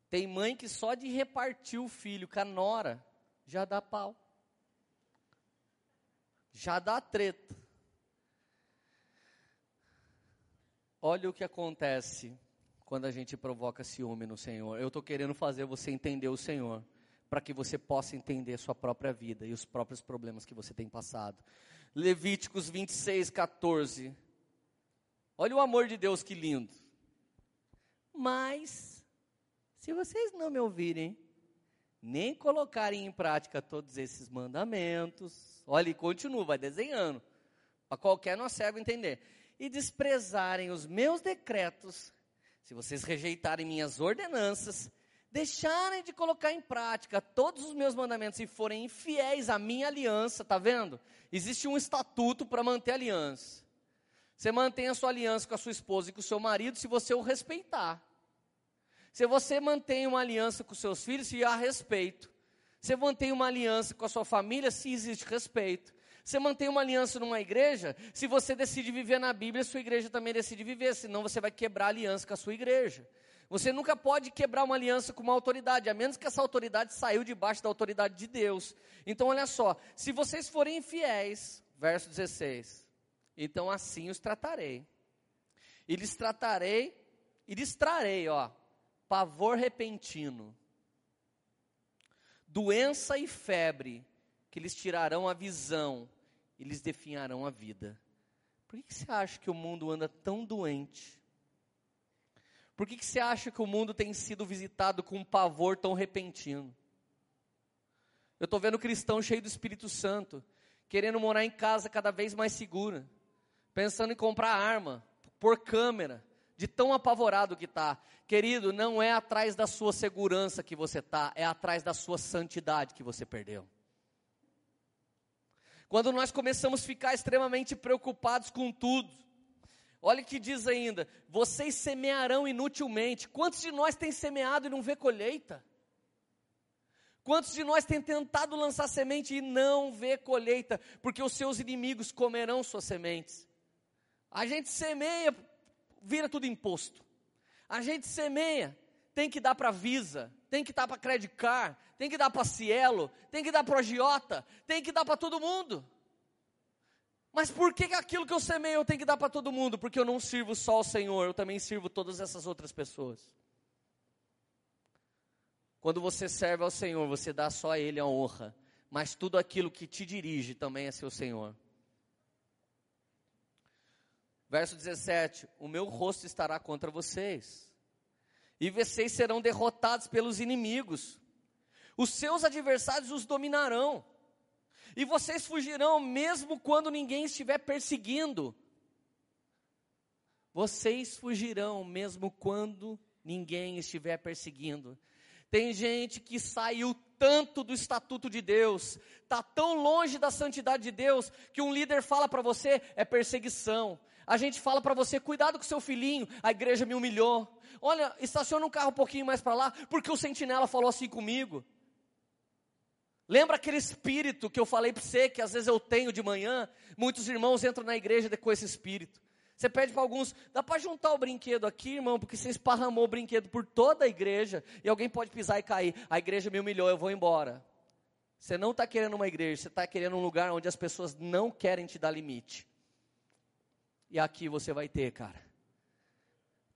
Tem mãe que só de repartir o filho com a nora já dá pau. Já dá treta. Olha o que acontece quando a gente provoca ciúme no Senhor. Eu estou querendo fazer você entender o Senhor, para que você possa entender sua própria vida e os próprios problemas que você tem passado. Levíticos 26, 14. Olha o amor de Deus que lindo. Mas se vocês não me ouvirem, nem colocarem em prática todos esses mandamentos, olha, e continua, vai desenhando, para qualquer não cego entender, e desprezarem os meus decretos, se vocês rejeitarem minhas ordenanças, deixarem de colocar em prática todos os meus mandamentos e forem infiéis à minha aliança, tá vendo? Existe um estatuto para manter aliança. Você mantém a sua aliança com a sua esposa e com o seu marido se você o respeitar. Se você mantém uma aliança com seus filhos, se há respeito. Você mantém uma aliança com a sua família, se existe respeito. Você mantém uma aliança numa igreja, se você decide viver na Bíblia, sua igreja também decide viver, senão você vai quebrar a aliança com a sua igreja. Você nunca pode quebrar uma aliança com uma autoridade, a menos que essa autoridade saiu debaixo da autoridade de Deus. Então, olha só, se vocês forem infiéis, verso 16, então assim os tratarei. E lhes tratarei, e lhes trarei, ó, pavor repentino, doença e febre, que lhes tirarão a visão e lhes definharão a vida. Por que, que você acha que o mundo anda tão doente? Por que, que você acha que o mundo tem sido visitado com um pavor tão repentino? Eu estou vendo cristão cheio do Espírito Santo, querendo morar em casa cada vez mais segura, pensando em comprar arma, por câmera, de tão apavorado que está. Querido, não é atrás da sua segurança que você está, é atrás da sua santidade que você perdeu. Quando nós começamos a ficar extremamente preocupados com tudo. Olha o que diz ainda: vocês semearão inutilmente. Quantos de nós têm semeado e não vê colheita? Quantos de nós têm tentado lançar semente e não vê colheita, porque os seus inimigos comerão suas sementes? A gente semeia, vira tudo imposto. A gente semeia, tem que dar para Visa, tem que dar para Credit Card, tem que dar para Cielo, tem que dar para Giota, tem que dar para todo mundo. Mas por que aquilo que eu semeio eu tenho que dar para todo mundo? Porque eu não sirvo só ao Senhor, eu também sirvo todas essas outras pessoas. Quando você serve ao Senhor, você dá só a Ele a honra, mas tudo aquilo que te dirige também é seu Senhor. Verso 17: O meu rosto estará contra vocês, e vocês serão derrotados pelos inimigos, os seus adversários os dominarão, e vocês fugirão mesmo quando ninguém estiver perseguindo. Vocês fugirão mesmo quando ninguém estiver perseguindo. Tem gente que saiu tanto do estatuto de Deus, está tão longe da santidade de Deus, que um líder fala para você é perseguição. A gente fala para você, cuidado com seu filhinho, a igreja me humilhou. Olha, estaciona um carro um pouquinho mais para lá, porque o sentinela falou assim comigo. Lembra aquele espírito que eu falei para você, que às vezes eu tenho de manhã? Muitos irmãos entram na igreja com esse espírito. Você pede para alguns, dá para juntar o brinquedo aqui, irmão, porque você esparramou o brinquedo por toda a igreja e alguém pode pisar e cair. A igreja me humilhou, eu vou embora. Você não está querendo uma igreja, você está querendo um lugar onde as pessoas não querem te dar limite. E aqui você vai ter, cara.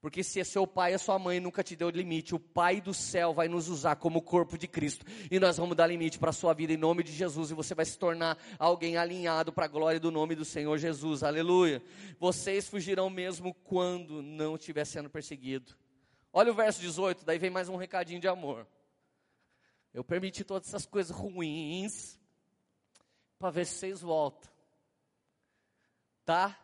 Porque se seu pai e sua mãe nunca te deu limite, o Pai do céu vai nos usar como corpo de Cristo. E nós vamos dar limite para a sua vida em nome de Jesus. E você vai se tornar alguém alinhado para a glória do nome do Senhor Jesus. Aleluia. Vocês fugirão mesmo quando não estiver sendo perseguido. Olha o verso 18, daí vem mais um recadinho de amor. Eu permiti todas essas coisas ruins para ver se vocês voltam. Tá?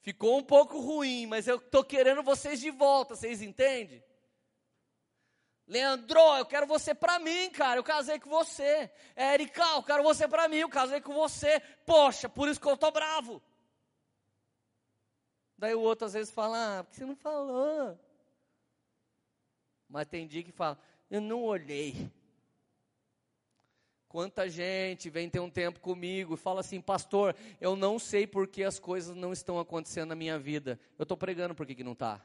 Ficou um pouco ruim, mas eu estou querendo vocês de volta, vocês entendem? Leandro, eu quero você para mim, cara. Eu casei com você. Erika, eu quero você para mim. Eu casei com você. Poxa, por isso que eu tô bravo. Daí o outro às vezes fala: Ah, por que você não falou? Mas tem dia que fala: Eu não olhei. Quanta gente vem ter um tempo comigo e fala assim, pastor, eu não sei por que as coisas não estão acontecendo na minha vida. Eu estou pregando por que, que não está.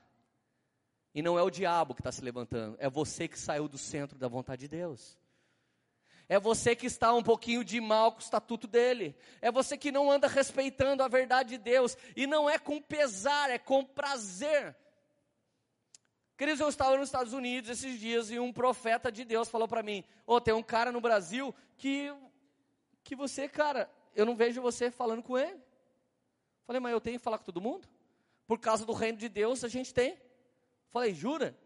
E não é o diabo que está se levantando, é você que saiu do centro da vontade de Deus. É você que está um pouquinho de mal com o estatuto dele. É você que não anda respeitando a verdade de Deus. E não é com pesar, é com prazer Queridos, eu estava nos Estados Unidos esses dias e um profeta de Deus falou para mim: Ô, oh, tem um cara no Brasil que, que você, cara, eu não vejo você falando com ele. Falei, mas eu tenho que falar com todo mundo? Por causa do reino de Deus a gente tem. Falei, jura?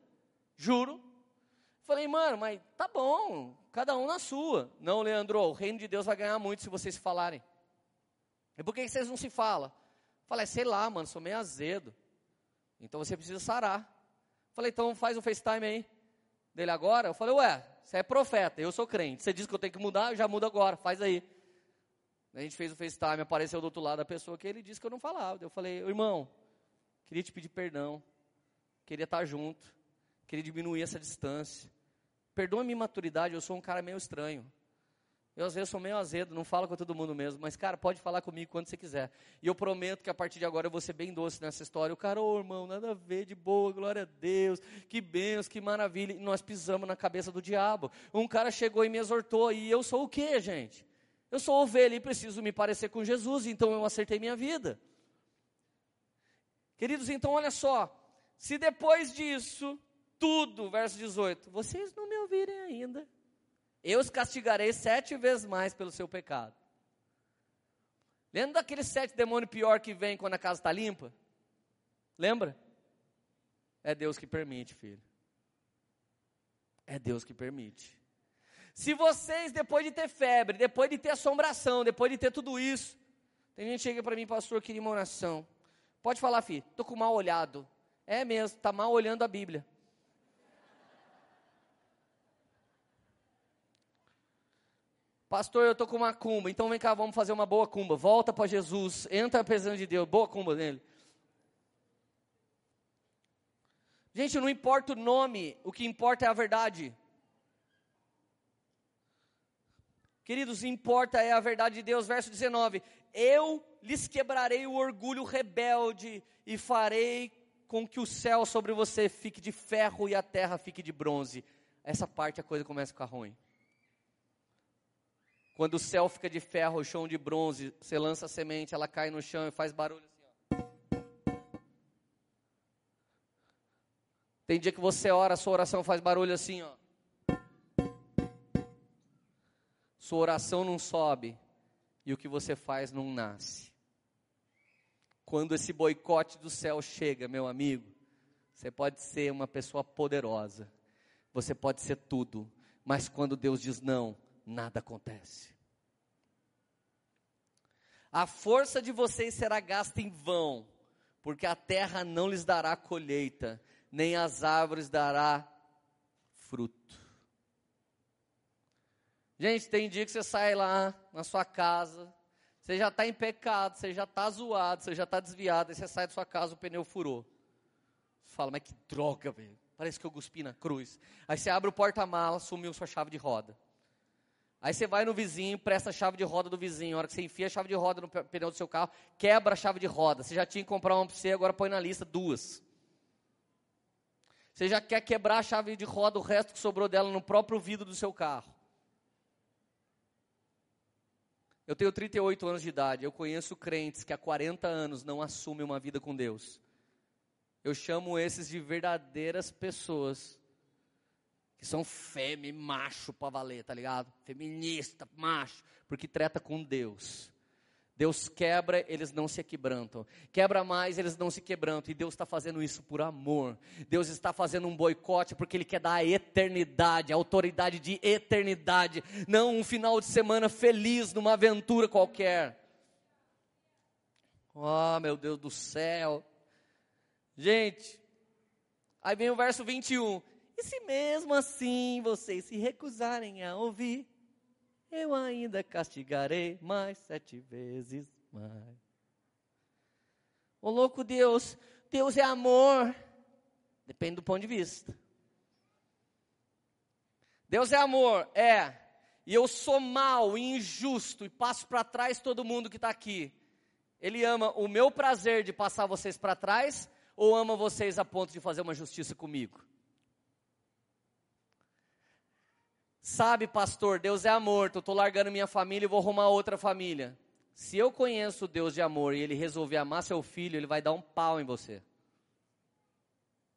Juro. Falei, mano, mas tá bom, cada um na sua. Não, Leandro, o reino de Deus vai ganhar muito se vocês falarem. E por que vocês não se falam? Falei, sei lá, mano, sou meio azedo. Então você precisa sarar. Falei, então faz o FaceTime aí. Dele agora? Eu falei, ué, você é profeta, eu sou crente. Você diz que eu tenho que mudar, eu já mudo agora, faz aí. A gente fez o FaceTime, apareceu do outro lado a pessoa que ele disse que eu não falava. Eu falei, irmão, queria te pedir perdão. Queria estar junto. Queria diminuir essa distância. Perdoa a minha maturidade, eu sou um cara meio estranho. Eu às vezes sou meio azedo, não falo com todo mundo mesmo, mas cara, pode falar comigo quando você quiser. E eu prometo que a partir de agora eu vou ser bem doce nessa história. O cara, ô oh, irmão, nada a ver, de boa, glória a Deus, que bênçãos, que maravilha. E nós pisamos na cabeça do diabo. Um cara chegou e me exortou, e eu sou o quê, gente? Eu sou ovelha e preciso me parecer com Jesus, então eu acertei minha vida. Queridos, então olha só, se depois disso, tudo, verso 18, vocês não me ouvirem ainda, eu os castigarei sete vezes mais pelo seu pecado. Lembra daquele sete demônios pior que vem quando a casa está limpa? Lembra? É Deus que permite, filho. É Deus que permite. Se vocês, depois de ter febre, depois de ter assombração, depois de ter tudo isso, tem gente que chega para mim, pastor, queria uma oração. Pode falar, filho, estou com mal olhado. É mesmo, está mal olhando a Bíblia. Pastor, eu estou com uma cumba, então vem cá, vamos fazer uma boa cumba. Volta para Jesus, entra a presença de Deus, boa cumba nele. Gente, não importa o nome, o que importa é a verdade. Queridos, importa é a verdade de Deus, verso 19: Eu lhes quebrarei o orgulho rebelde e farei com que o céu sobre você fique de ferro e a terra fique de bronze. Essa parte a coisa começa a ficar ruim. Quando o céu fica de ferro, o chão de bronze, você lança a semente, ela cai no chão e faz barulho assim, ó. Tem dia que você ora, sua oração faz barulho assim, ó. Sua oração não sobe e o que você faz não nasce. Quando esse boicote do céu chega, meu amigo, você pode ser uma pessoa poderosa, você pode ser tudo, mas quando Deus diz não, nada acontece. A força de vocês será gasta em vão, porque a terra não lhes dará colheita, nem as árvores dará fruto. Gente, tem dia que você sai lá na sua casa, você já está em pecado, você já está zoado, você já está desviado, aí você sai da sua casa, o pneu furou. Você fala, mas que droga, velho. Parece que eu cuspi na cruz. Aí você abre o porta-mala, sumiu sua chave de roda. Aí você vai no vizinho, presta a chave de roda do vizinho. A hora que você enfia a chave de roda no pneu do seu carro, quebra a chave de roda. Você já tinha que comprar uma para você, agora põe na lista duas. Você já quer quebrar a chave de roda, o resto que sobrou dela no próprio vidro do seu carro. Eu tenho 38 anos de idade, eu conheço crentes que há 40 anos não assumem uma vida com Deus. Eu chamo esses de verdadeiras pessoas que são fêmea, macho pra valer, tá ligado? Feminista, macho, porque treta com Deus. Deus quebra, eles não se quebrantam. Quebra mais, eles não se quebrantam. E Deus está fazendo isso por amor. Deus está fazendo um boicote porque Ele quer dar a eternidade, a autoridade de eternidade. Não um final de semana feliz numa aventura qualquer. Oh, meu Deus do céu. Gente, aí vem o verso 21. E se mesmo assim vocês se recusarem a ouvir, eu ainda castigarei mais sete vezes mais. Ô louco Deus, Deus é amor. Depende do ponto de vista. Deus é amor, é. E eu sou mal e injusto e passo para trás todo mundo que está aqui. Ele ama o meu prazer de passar vocês para trás ou ama vocês a ponto de fazer uma justiça comigo? Sabe, pastor, Deus é amor, eu estou largando minha família e vou arrumar outra família. Se eu conheço Deus de amor e ele resolver amar seu filho, ele vai dar um pau em você.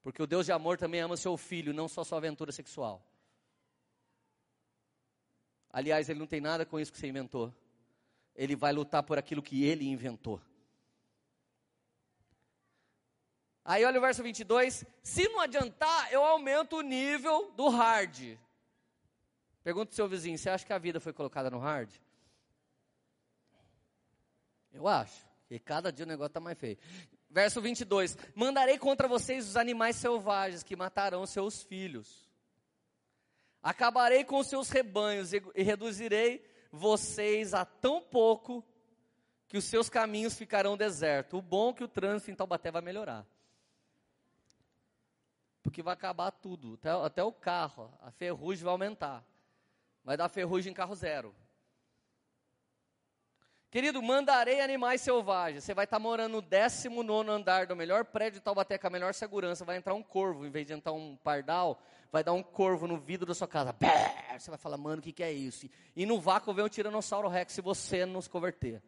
Porque o Deus de amor também ama seu filho, não só sua aventura sexual. Aliás, ele não tem nada com isso que você inventou. Ele vai lutar por aquilo que ele inventou. Aí olha o verso 22. Se não adiantar, eu aumento o nível do hard. Pergunta pro seu vizinho, você acha que a vida foi colocada no hard? Eu acho. E cada dia o negócio está mais feio. Verso 22. Mandarei contra vocês os animais selvagens que matarão seus filhos. Acabarei com os seus rebanhos e, e reduzirei vocês a tão pouco que os seus caminhos ficarão desertos. O bom é que o trânsito em Taubaté vai melhorar. Porque vai acabar tudo, até, até o carro, a ferrugem vai aumentar. Vai dar ferrugem em carro zero. Querido, mandarei animais selvagens. Você vai estar morando no 19 andar do melhor prédio de Taubaté com a melhor segurança. Vai entrar um corvo, em vez de entrar um pardal, vai dar um corvo no vidro da sua casa. Você vai falar, mano, o que, que é isso? E no vácuo vem um tiranossauro rex se você não se converter.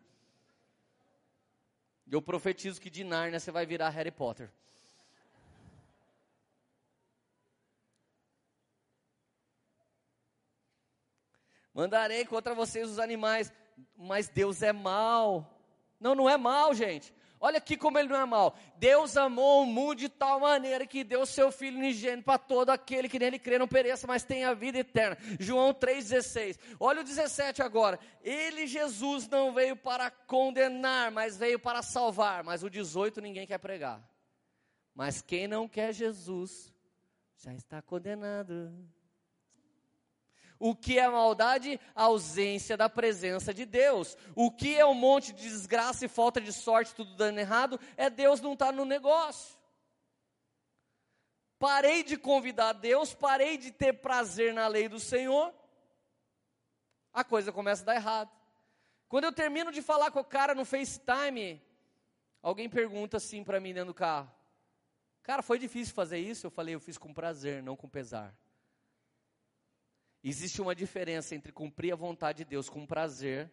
Eu profetizo que de Narnia você vai virar Harry Potter. Mandarei contra vocês os animais, mas Deus é mal. Não, não é mal, gente. Olha aqui como ele não é mal. Deus amou o mundo de tal maneira que deu seu Filho unigênito para todo aquele que nele crê, não pereça, mas tenha a vida eterna. João 3,16. Olha o 17 agora. Ele, Jesus, não veio para condenar, mas veio para salvar. Mas o 18 ninguém quer pregar. Mas quem não quer Jesus, já está condenado. O que é maldade? A ausência da presença de Deus. O que é um monte de desgraça e falta de sorte, tudo dando errado? É Deus não estar tá no negócio. Parei de convidar Deus, parei de ter prazer na lei do Senhor. A coisa começa a dar errado. Quando eu termino de falar com o cara no FaceTime, alguém pergunta assim para mim dentro do carro: Cara, foi difícil fazer isso? Eu falei: Eu fiz com prazer, não com pesar. Existe uma diferença entre cumprir a vontade de Deus com prazer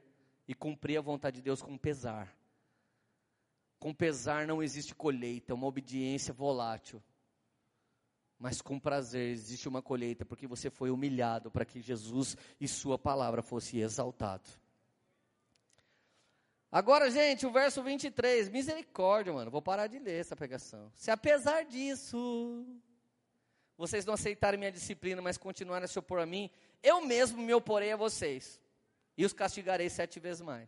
e cumprir a vontade de Deus com pesar. Com pesar não existe colheita, é uma obediência volátil. Mas com prazer existe uma colheita, porque você foi humilhado para que Jesus e Sua palavra fosse exaltado. Agora, gente, o verso 23, misericórdia, mano, vou parar de ler essa pregação. Se apesar disso, vocês não aceitarem minha disciplina, mas continuarem a se opor a mim, eu mesmo me oporei a vocês, e os castigarei sete vezes mais.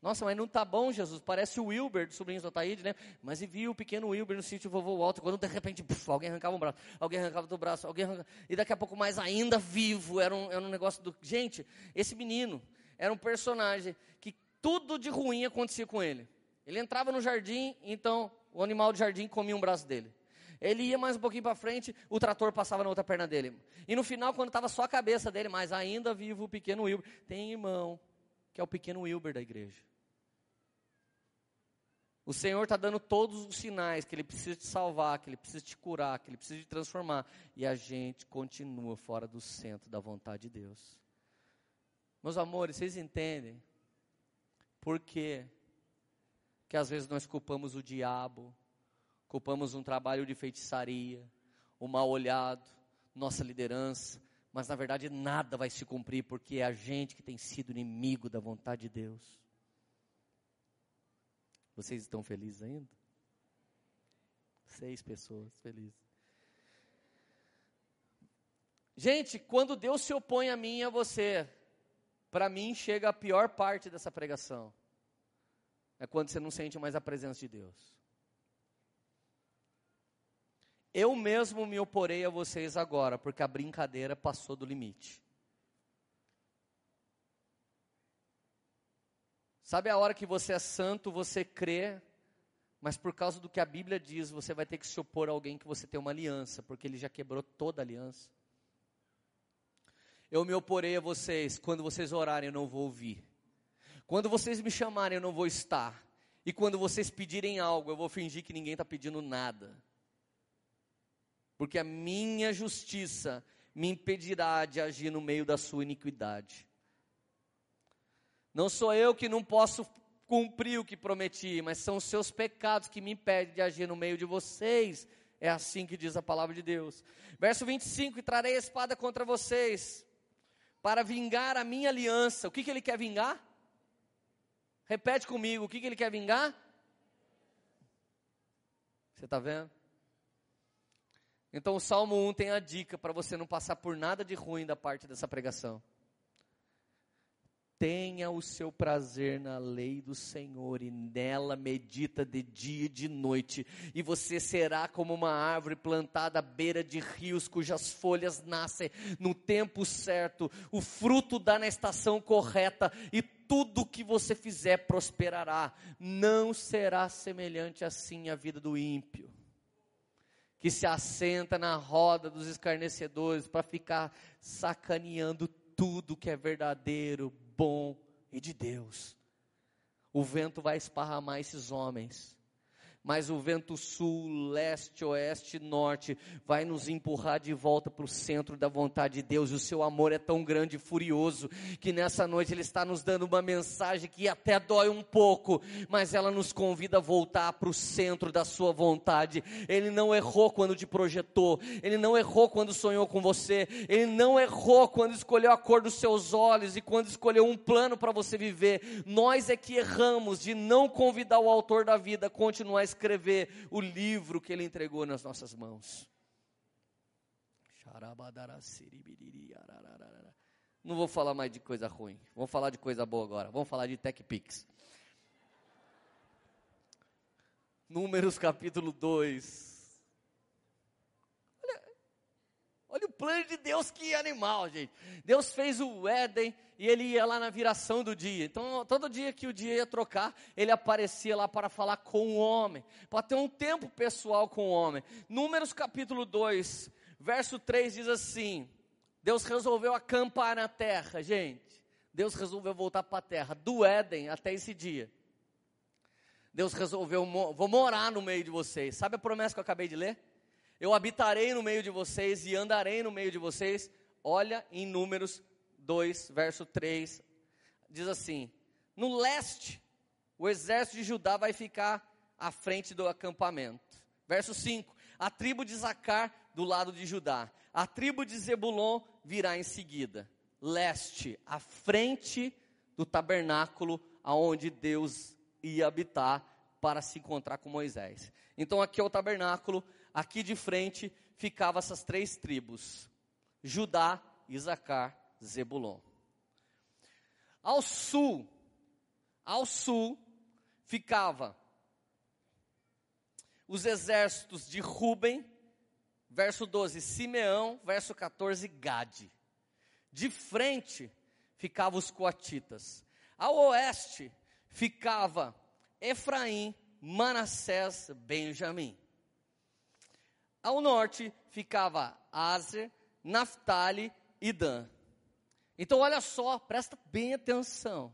Nossa, mas não tá bom, Jesus. Parece o Wilber, do sobrinho do Otaíde, né? Mas e viu o pequeno Wilber no sítio vovô Walter, quando de repente puf, alguém arrancava um braço, alguém arrancava do braço, alguém arrancava, e daqui a pouco mais ainda vivo. Era um, era um negócio do. Gente, esse menino era um personagem que tudo de ruim acontecia com ele. Ele entrava no jardim, então o animal do jardim comia um braço dele. Ele ia mais um pouquinho para frente, o trator passava na outra perna dele. E no final, quando estava só a cabeça dele, mas ainda vivo o pequeno Wilber, tem irmão, que é o pequeno Wilber da igreja. O Senhor está dando todos os sinais que Ele precisa te salvar, que Ele precisa te curar, que Ele precisa te transformar. E a gente continua fora do centro da vontade de Deus. Meus amores, vocês entendem por quê? que às vezes nós culpamos o diabo, culpamos um trabalho de feitiçaria, o mal olhado, nossa liderança, mas na verdade nada vai se cumprir porque é a gente que tem sido inimigo da vontade de Deus. Vocês estão felizes ainda? Seis pessoas felizes. Gente, quando Deus se opõe a mim e a você, para mim chega a pior parte dessa pregação. É quando você não sente mais a presença de Deus. Eu mesmo me oporei a vocês agora, porque a brincadeira passou do limite. Sabe a hora que você é santo, você crê, mas por causa do que a Bíblia diz, você vai ter que se opor a alguém que você tem uma aliança, porque ele já quebrou toda a aliança. Eu me oporei a vocês, quando vocês orarem, eu não vou ouvir. Quando vocês me chamarem, eu não vou estar. E quando vocês pedirem algo, eu vou fingir que ninguém está pedindo nada. Porque a minha justiça me impedirá de agir no meio da sua iniquidade. Não sou eu que não posso cumprir o que prometi, mas são os seus pecados que me impedem de agir no meio de vocês. É assim que diz a palavra de Deus. Verso 25: E trarei a espada contra vocês, para vingar a minha aliança. O que, que ele quer vingar? Repete comigo: o que, que ele quer vingar? Você está vendo? Então o Salmo 1 tem a dica para você não passar por nada de ruim da parte dessa pregação. Tenha o seu prazer na lei do Senhor e nela medita de dia e de noite, e você será como uma árvore plantada à beira de rios, cujas folhas nascem no tempo certo, o fruto dá na estação correta, e tudo que você fizer prosperará. Não será semelhante assim a vida do ímpio, que se assenta na roda dos escarnecedores para ficar sacaneando tudo que é verdadeiro, bom e de Deus. O vento vai esparramar esses homens mas o vento sul, leste, oeste, norte vai nos empurrar de volta para o centro da vontade de Deus. E o seu amor é tão grande e furioso que nessa noite ele está nos dando uma mensagem que até dói um pouco, mas ela nos convida a voltar para o centro da sua vontade. Ele não errou quando te projetou, ele não errou quando sonhou com você, ele não errou quando escolheu a cor dos seus olhos e quando escolheu um plano para você viver. Nós é que erramos de não convidar o autor da vida a continuar escrever o livro que ele entregou nas nossas mãos. Não vou falar mais de coisa ruim, vamos falar de coisa boa agora. Vamos falar de TechPix. Números capítulo 2. Olha, o plano de Deus, que animal, gente. Deus fez o Éden e ele ia lá na viração do dia. Então, todo dia que o dia ia trocar, ele aparecia lá para falar com o homem, para ter um tempo pessoal com o homem. Números capítulo 2, verso 3 diz assim: Deus resolveu acampar na terra, gente. Deus resolveu voltar para a terra, do Éden até esse dia. Deus resolveu, vou morar no meio de vocês. Sabe a promessa que eu acabei de ler? Eu habitarei no meio de vocês e andarei no meio de vocês. Olha em Números 2, verso 3. Diz assim: No leste, o exército de Judá vai ficar à frente do acampamento. Verso 5: A tribo de Zacar do lado de Judá. A tribo de Zebulon virá em seguida. Leste, à frente do tabernáculo aonde Deus ia habitar para se encontrar com Moisés. Então aqui é o tabernáculo, aqui de frente ficavam essas três tribos: Judá, Isacar, Zebulon. Ao sul, ao sul ficava os exércitos de Ruben, verso 12, Simeão, verso 14, Gade. De frente ficavam os coatitas. Ao oeste ficava Efraim, Manassés, Benjamim. Ao norte ficava Azer, Naphtali e Dan. Então olha só, presta bem atenção.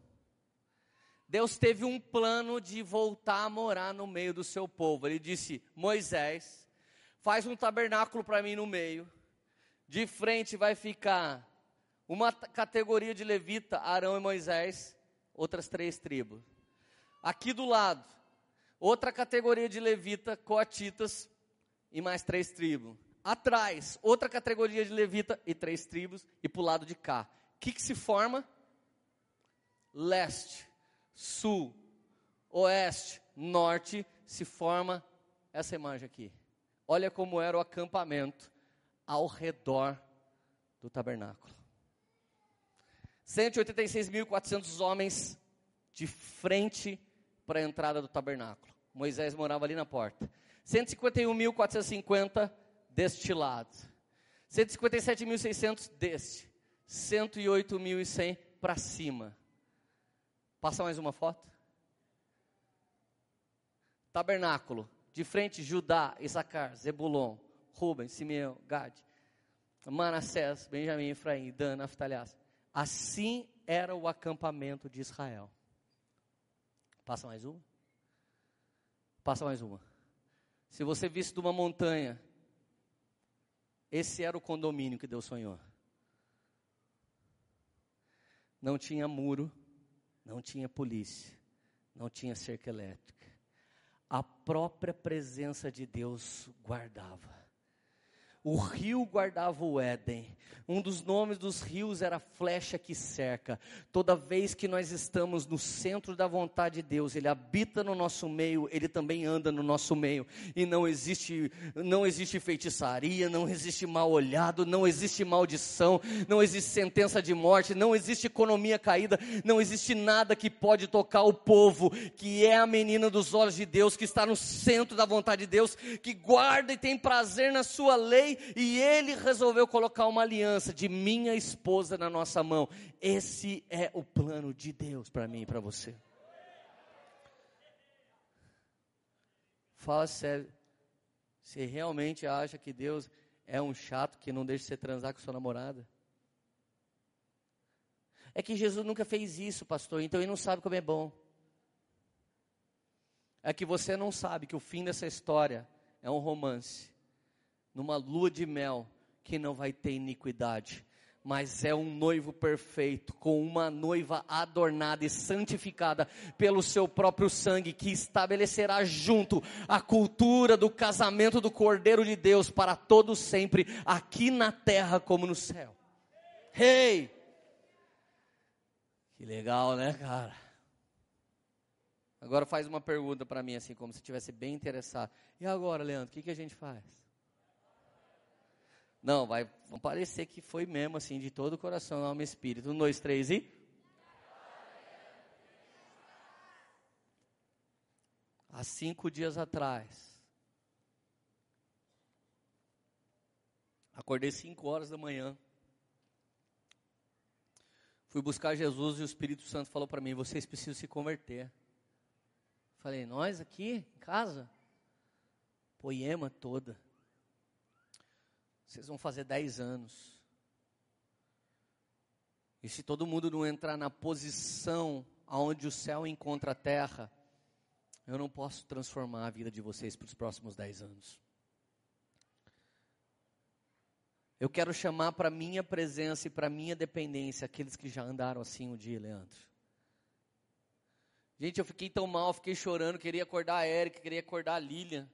Deus teve um plano de voltar a morar no meio do seu povo. Ele disse: Moisés, faz um tabernáculo para mim no meio. De frente vai ficar uma categoria de levita, Arão e Moisés, outras três tribos. Aqui do lado, outra categoria de levita, coatitas e mais três tribos. Atrás, outra categoria de levita e três tribos. E para o lado de cá. O que, que se forma? Leste, sul, oeste, norte, se forma essa imagem aqui. Olha como era o acampamento ao redor do tabernáculo. 186.400 homens de frente para a entrada do tabernáculo. Moisés morava ali na porta. 151.450 deste lado. 157.600 deste. 108.100 para cima. Passa mais uma foto. Tabernáculo. De frente, Judá, Issacar, Zebulon, Rubens, Simeão, Gad, Manassés, Benjamim, Efraim, Dan, Naftaliás. Assim era o acampamento de Israel. Passa mais uma. Passa mais uma. Se você visse de uma montanha, esse era o condomínio que Deus sonhou. Não tinha muro, não tinha polícia, não tinha cerca elétrica. A própria presença de Deus guardava. O rio guardava o Éden. Um dos nomes dos rios era flecha que cerca. Toda vez que nós estamos no centro da vontade de Deus, Ele habita no nosso meio, Ele também anda no nosso meio. E não existe, não existe feitiçaria, não existe mal olhado, não existe maldição, não existe sentença de morte, não existe economia caída, não existe nada que pode tocar o povo, que é a menina dos olhos de Deus, que está no centro da vontade de Deus, que guarda e tem prazer na sua lei e ele resolveu colocar uma aliança de minha esposa na nossa mão. Esse é o plano de Deus para mim e para você. Fala sério. Você realmente acha que Deus é um chato que não deixa você transar com sua namorada? É que Jesus nunca fez isso, pastor, então ele não sabe como é bom. É que você não sabe que o fim dessa história é um romance numa lua de mel que não vai ter iniquidade, mas é um noivo perfeito, com uma noiva adornada e santificada pelo seu próprio sangue, que estabelecerá junto a cultura do casamento do Cordeiro de Deus para todo sempre, aqui na terra como no céu. Hey! Que legal, né, cara? Agora faz uma pergunta para mim, assim, como se estivesse bem interessado. E agora, Leandro, o que, que a gente faz? Não, vai, parecer que foi mesmo assim, de todo o coração, alma e espírito. Um, dois, três e. Há cinco dias atrás, Acordei 5 horas da manhã. Fui buscar Jesus e o Espírito Santo falou para mim: vocês precisam se converter. Falei, nós aqui em casa? Poema toda. Vocês vão fazer 10 anos. E se todo mundo não entrar na posição aonde o céu encontra a terra, eu não posso transformar a vida de vocês para os próximos 10 anos. Eu quero chamar para minha presença e para minha dependência aqueles que já andaram assim um dia, Leandro. Gente, eu fiquei tão mal, fiquei chorando, queria acordar a Erika, queria acordar a Lilian.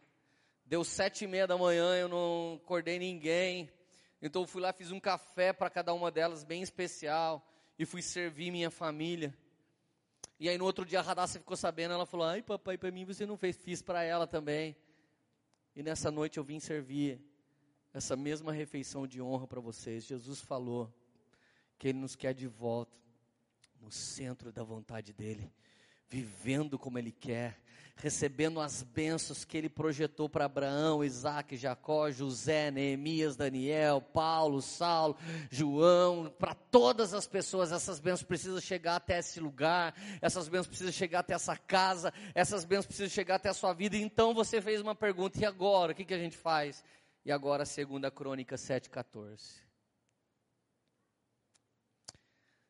Deu sete e meia da manhã, eu não acordei ninguém. Então eu fui lá, fiz um café para cada uma delas, bem especial, e fui servir minha família. E aí no outro dia a Radassa ficou sabendo, ela falou: "Ai, papai, para mim você não fez, fiz para ela também". E nessa noite eu vim servir essa mesma refeição de honra para vocês. Jesus falou que Ele nos quer de volta no centro da vontade dEle, vivendo como Ele quer, recebendo as bênçãos que Ele projetou para Abraão, Isaac, Jacó, José, Neemias, Daniel, Paulo, Saulo, João, para todas as pessoas. Essas bênçãos precisam chegar até esse lugar, essas bênçãos precisam chegar até essa casa, essas bênçãos precisam chegar até a sua vida. Então você fez uma pergunta, e agora? O que, que a gente faz? E agora, segunda crônica 7,14.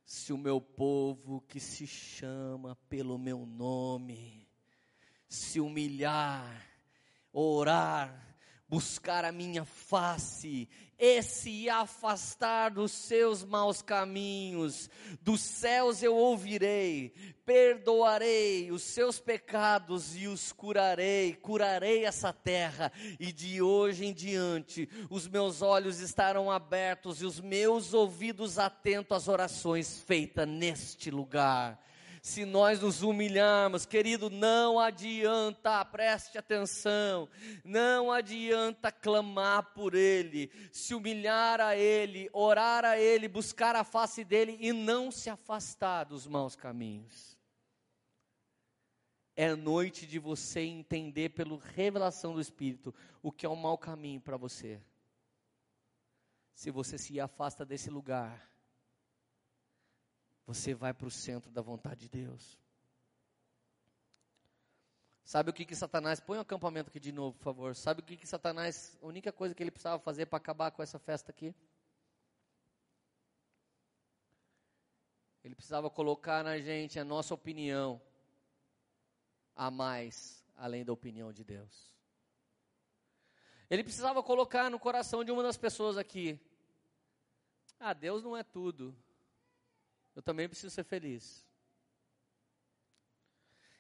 Se o meu povo que se chama pelo meu nome, se humilhar, orar, buscar a minha face, e se afastar dos seus maus caminhos, dos céus eu ouvirei, perdoarei os seus pecados e os curarei, curarei essa terra, e de hoje em diante os meus olhos estarão abertos e os meus ouvidos atentos às orações feitas neste lugar se nós nos humilharmos, querido, não adianta, preste atenção, não adianta clamar por Ele, se humilhar a Ele, orar a Ele, buscar a face dEle e não se afastar dos maus caminhos. É noite de você entender, pela revelação do Espírito, o que é um mau caminho para você. Se você se afasta desse lugar, você vai para o centro da vontade de Deus. Sabe o que que Satanás, põe o um acampamento aqui de novo, por favor. Sabe o que que Satanás, a única coisa que ele precisava fazer para acabar com essa festa aqui? Ele precisava colocar na gente a nossa opinião a mais, além da opinião de Deus. Ele precisava colocar no coração de uma das pessoas aqui: Ah, Deus não é tudo eu também preciso ser feliz.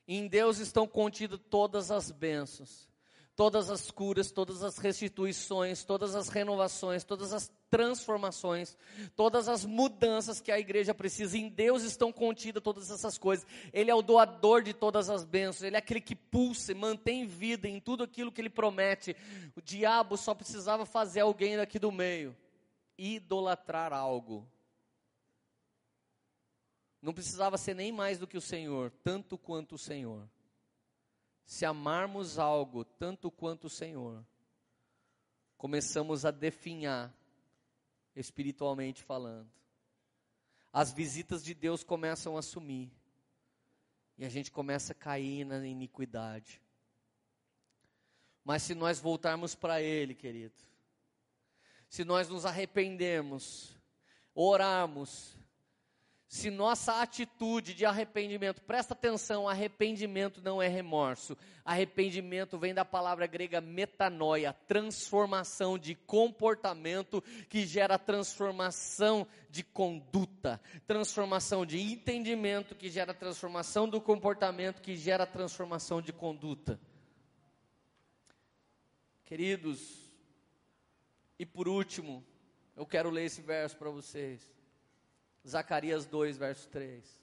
Em Deus estão contidas todas as bênçãos, todas as curas, todas as restituições, todas as renovações, todas as transformações, todas as mudanças que a igreja precisa. Em Deus estão contidas todas essas coisas. Ele é o doador de todas as bênçãos, ele é aquele que pulsa e mantém vida em tudo aquilo que ele promete. O diabo só precisava fazer alguém daqui do meio idolatrar algo não precisava ser nem mais do que o Senhor, tanto quanto o Senhor. Se amarmos algo tanto quanto o Senhor, começamos a definhar, espiritualmente falando. As visitas de Deus começam a sumir. E a gente começa a cair na iniquidade. Mas se nós voltarmos para Ele, querido, se nós nos arrependermos, orarmos, se nossa atitude de arrependimento, presta atenção, arrependimento não é remorso. Arrependimento vem da palavra grega metanoia, transformação de comportamento que gera transformação de conduta, transformação de entendimento que gera transformação do comportamento que gera transformação de conduta. Queridos, e por último, eu quero ler esse verso para vocês. Zacarias 2, verso 3.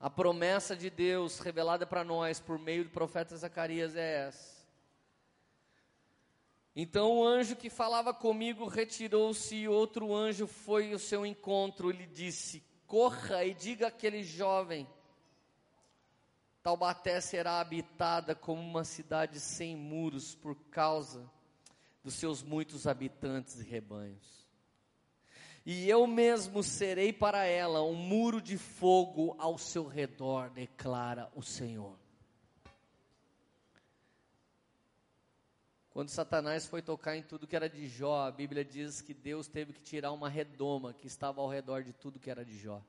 A promessa de Deus revelada para nós por meio do profeta Zacarias é essa. Então o anjo que falava comigo retirou-se e outro anjo foi ao seu encontro e lhe disse: Corra e diga àquele jovem: Taubaté será habitada como uma cidade sem muros por causa dos seus muitos habitantes e rebanhos. E eu mesmo serei para ela um muro de fogo ao seu redor, declara o Senhor. Quando Satanás foi tocar em tudo que era de Jó, a Bíblia diz que Deus teve que tirar uma redoma que estava ao redor de tudo que era de Jó.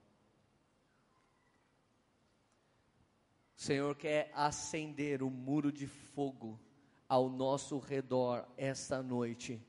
O Senhor quer acender o muro de fogo ao nosso redor esta noite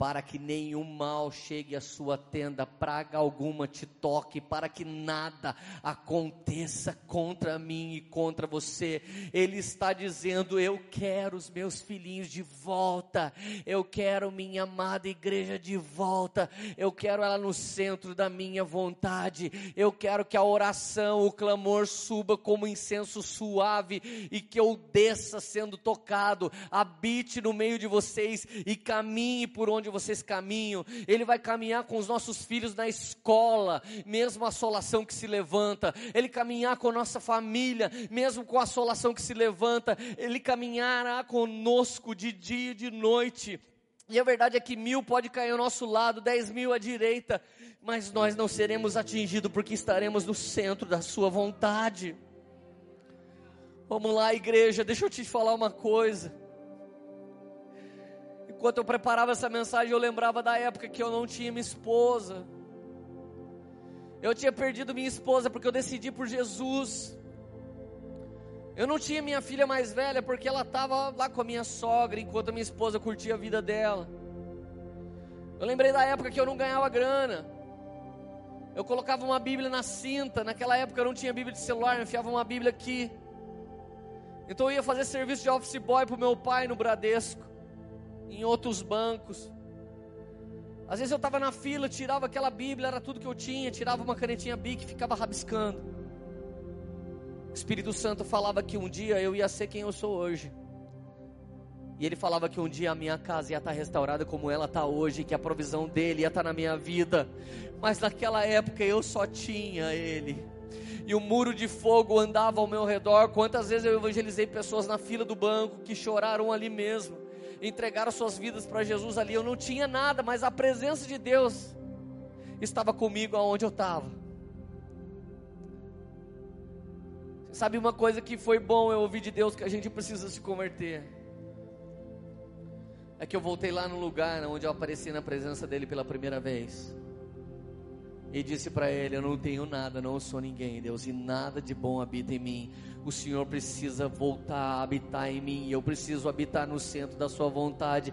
para que nenhum mal chegue à sua tenda, praga alguma te toque, para que nada aconteça contra mim e contra você. Ele está dizendo: Eu quero os meus filhinhos de volta, eu quero minha amada igreja de volta, eu quero ela no centro da minha vontade, eu quero que a oração, o clamor suba como incenso suave e que eu desça sendo tocado, habite no meio de vocês e caminhe por onde vocês caminham, Ele vai caminhar com os nossos filhos na escola, mesmo a assolação que se levanta, Ele caminhar com a nossa família, mesmo com a assolação que se levanta, Ele caminhará conosco de dia e de noite. E a verdade é que mil pode cair ao nosso lado, dez mil à direita, mas nós não seremos atingidos porque estaremos no centro da Sua vontade. Vamos lá, igreja, deixa eu te falar uma coisa. Enquanto eu preparava essa mensagem, eu lembrava da época que eu não tinha minha esposa. Eu tinha perdido minha esposa porque eu decidi por Jesus. Eu não tinha minha filha mais velha porque ela estava lá com a minha sogra enquanto a minha esposa curtia a vida dela. Eu lembrei da época que eu não ganhava grana. Eu colocava uma Bíblia na cinta. Naquela época eu não tinha Bíblia de celular, eu enfiava uma Bíblia aqui. Então eu ia fazer serviço de office boy para o meu pai no Bradesco em outros bancos. Às vezes eu estava na fila, tirava aquela Bíblia, era tudo que eu tinha, tirava uma canetinha Bic e ficava rabiscando. O Espírito Santo falava que um dia eu ia ser quem eu sou hoje. E ele falava que um dia a minha casa ia estar restaurada como ela está hoje, que a provisão dele ia estar na minha vida. Mas naquela época eu só tinha ele. E o muro de fogo andava ao meu redor. Quantas vezes eu evangelizei pessoas na fila do banco que choraram ali mesmo entregaram suas vidas para Jesus ali. Eu não tinha nada, mas a presença de Deus estava comigo aonde eu estava. Sabe uma coisa que foi bom eu ouvir de Deus que a gente precisa se converter? É que eu voltei lá no lugar onde eu apareci na presença dele pela primeira vez. E disse para ele: Eu não tenho nada, não sou ninguém, Deus, e nada de bom habita em mim. O Senhor precisa voltar a habitar em mim, eu preciso habitar no centro da Sua vontade.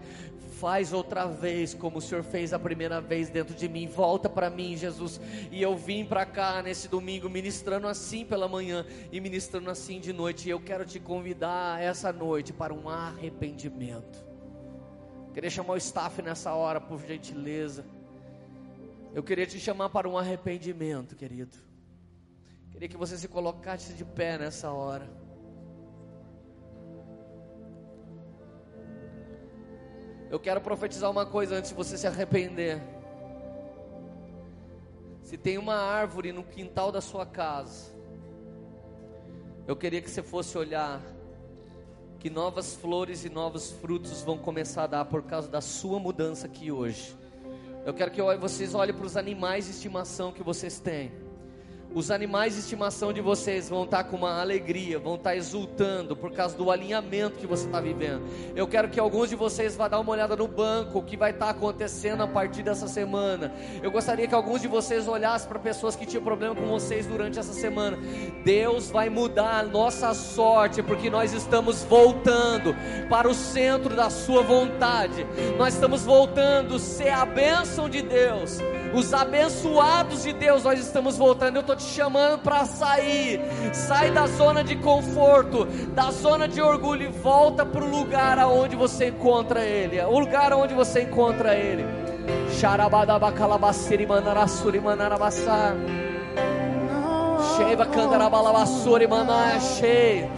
Faz outra vez como o Senhor fez a primeira vez dentro de mim. Volta para mim, Jesus. E eu vim para cá nesse domingo ministrando assim pela manhã e ministrando assim de noite. E eu quero te convidar essa noite para um arrependimento. Queria chamar o staff nessa hora, por gentileza. Eu queria te chamar para um arrependimento, querido. Queria que você se colocasse de pé nessa hora. Eu quero profetizar uma coisa antes de você se arrepender. Se tem uma árvore no quintal da sua casa, eu queria que você fosse olhar que novas flores e novos frutos vão começar a dar por causa da sua mudança aqui hoje. Eu quero que vocês olhem para os animais de estimação que vocês têm. Os animais de estimação de vocês vão estar com uma alegria, vão estar exultando por causa do alinhamento que você está vivendo. Eu quero que alguns de vocês vá dar uma olhada no banco, o que vai estar acontecendo a partir dessa semana. Eu gostaria que alguns de vocês olhassem para pessoas que tinham problema com vocês durante essa semana. Deus vai mudar a nossa sorte, porque nós estamos voltando para o centro da Sua vontade. Nós estamos voltando a ser a bênção de Deus, os abençoados de Deus. Nós estamos voltando. Eu estou te chamando para sair. Sai da zona de conforto, da zona de orgulho e volta para o lugar aonde você encontra Ele. O lugar onde você encontra Ele. Xarabadabacalabaciri manarassuri manarabassar. Sheiva candarabalabassuri manachei.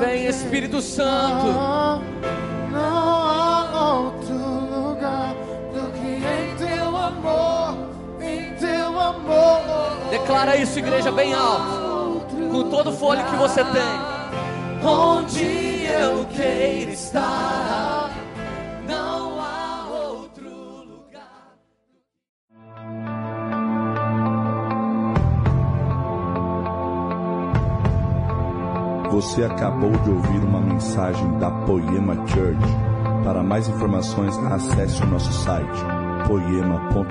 Vem Espírito Santo. Declara isso, igreja, bem alto. Com todo o fôlego que você tem. Onde eu queira estar, não há outro lugar. Você acabou de ouvir uma mensagem da Poema Church. Para mais informações, acesse o nosso site poema.com.br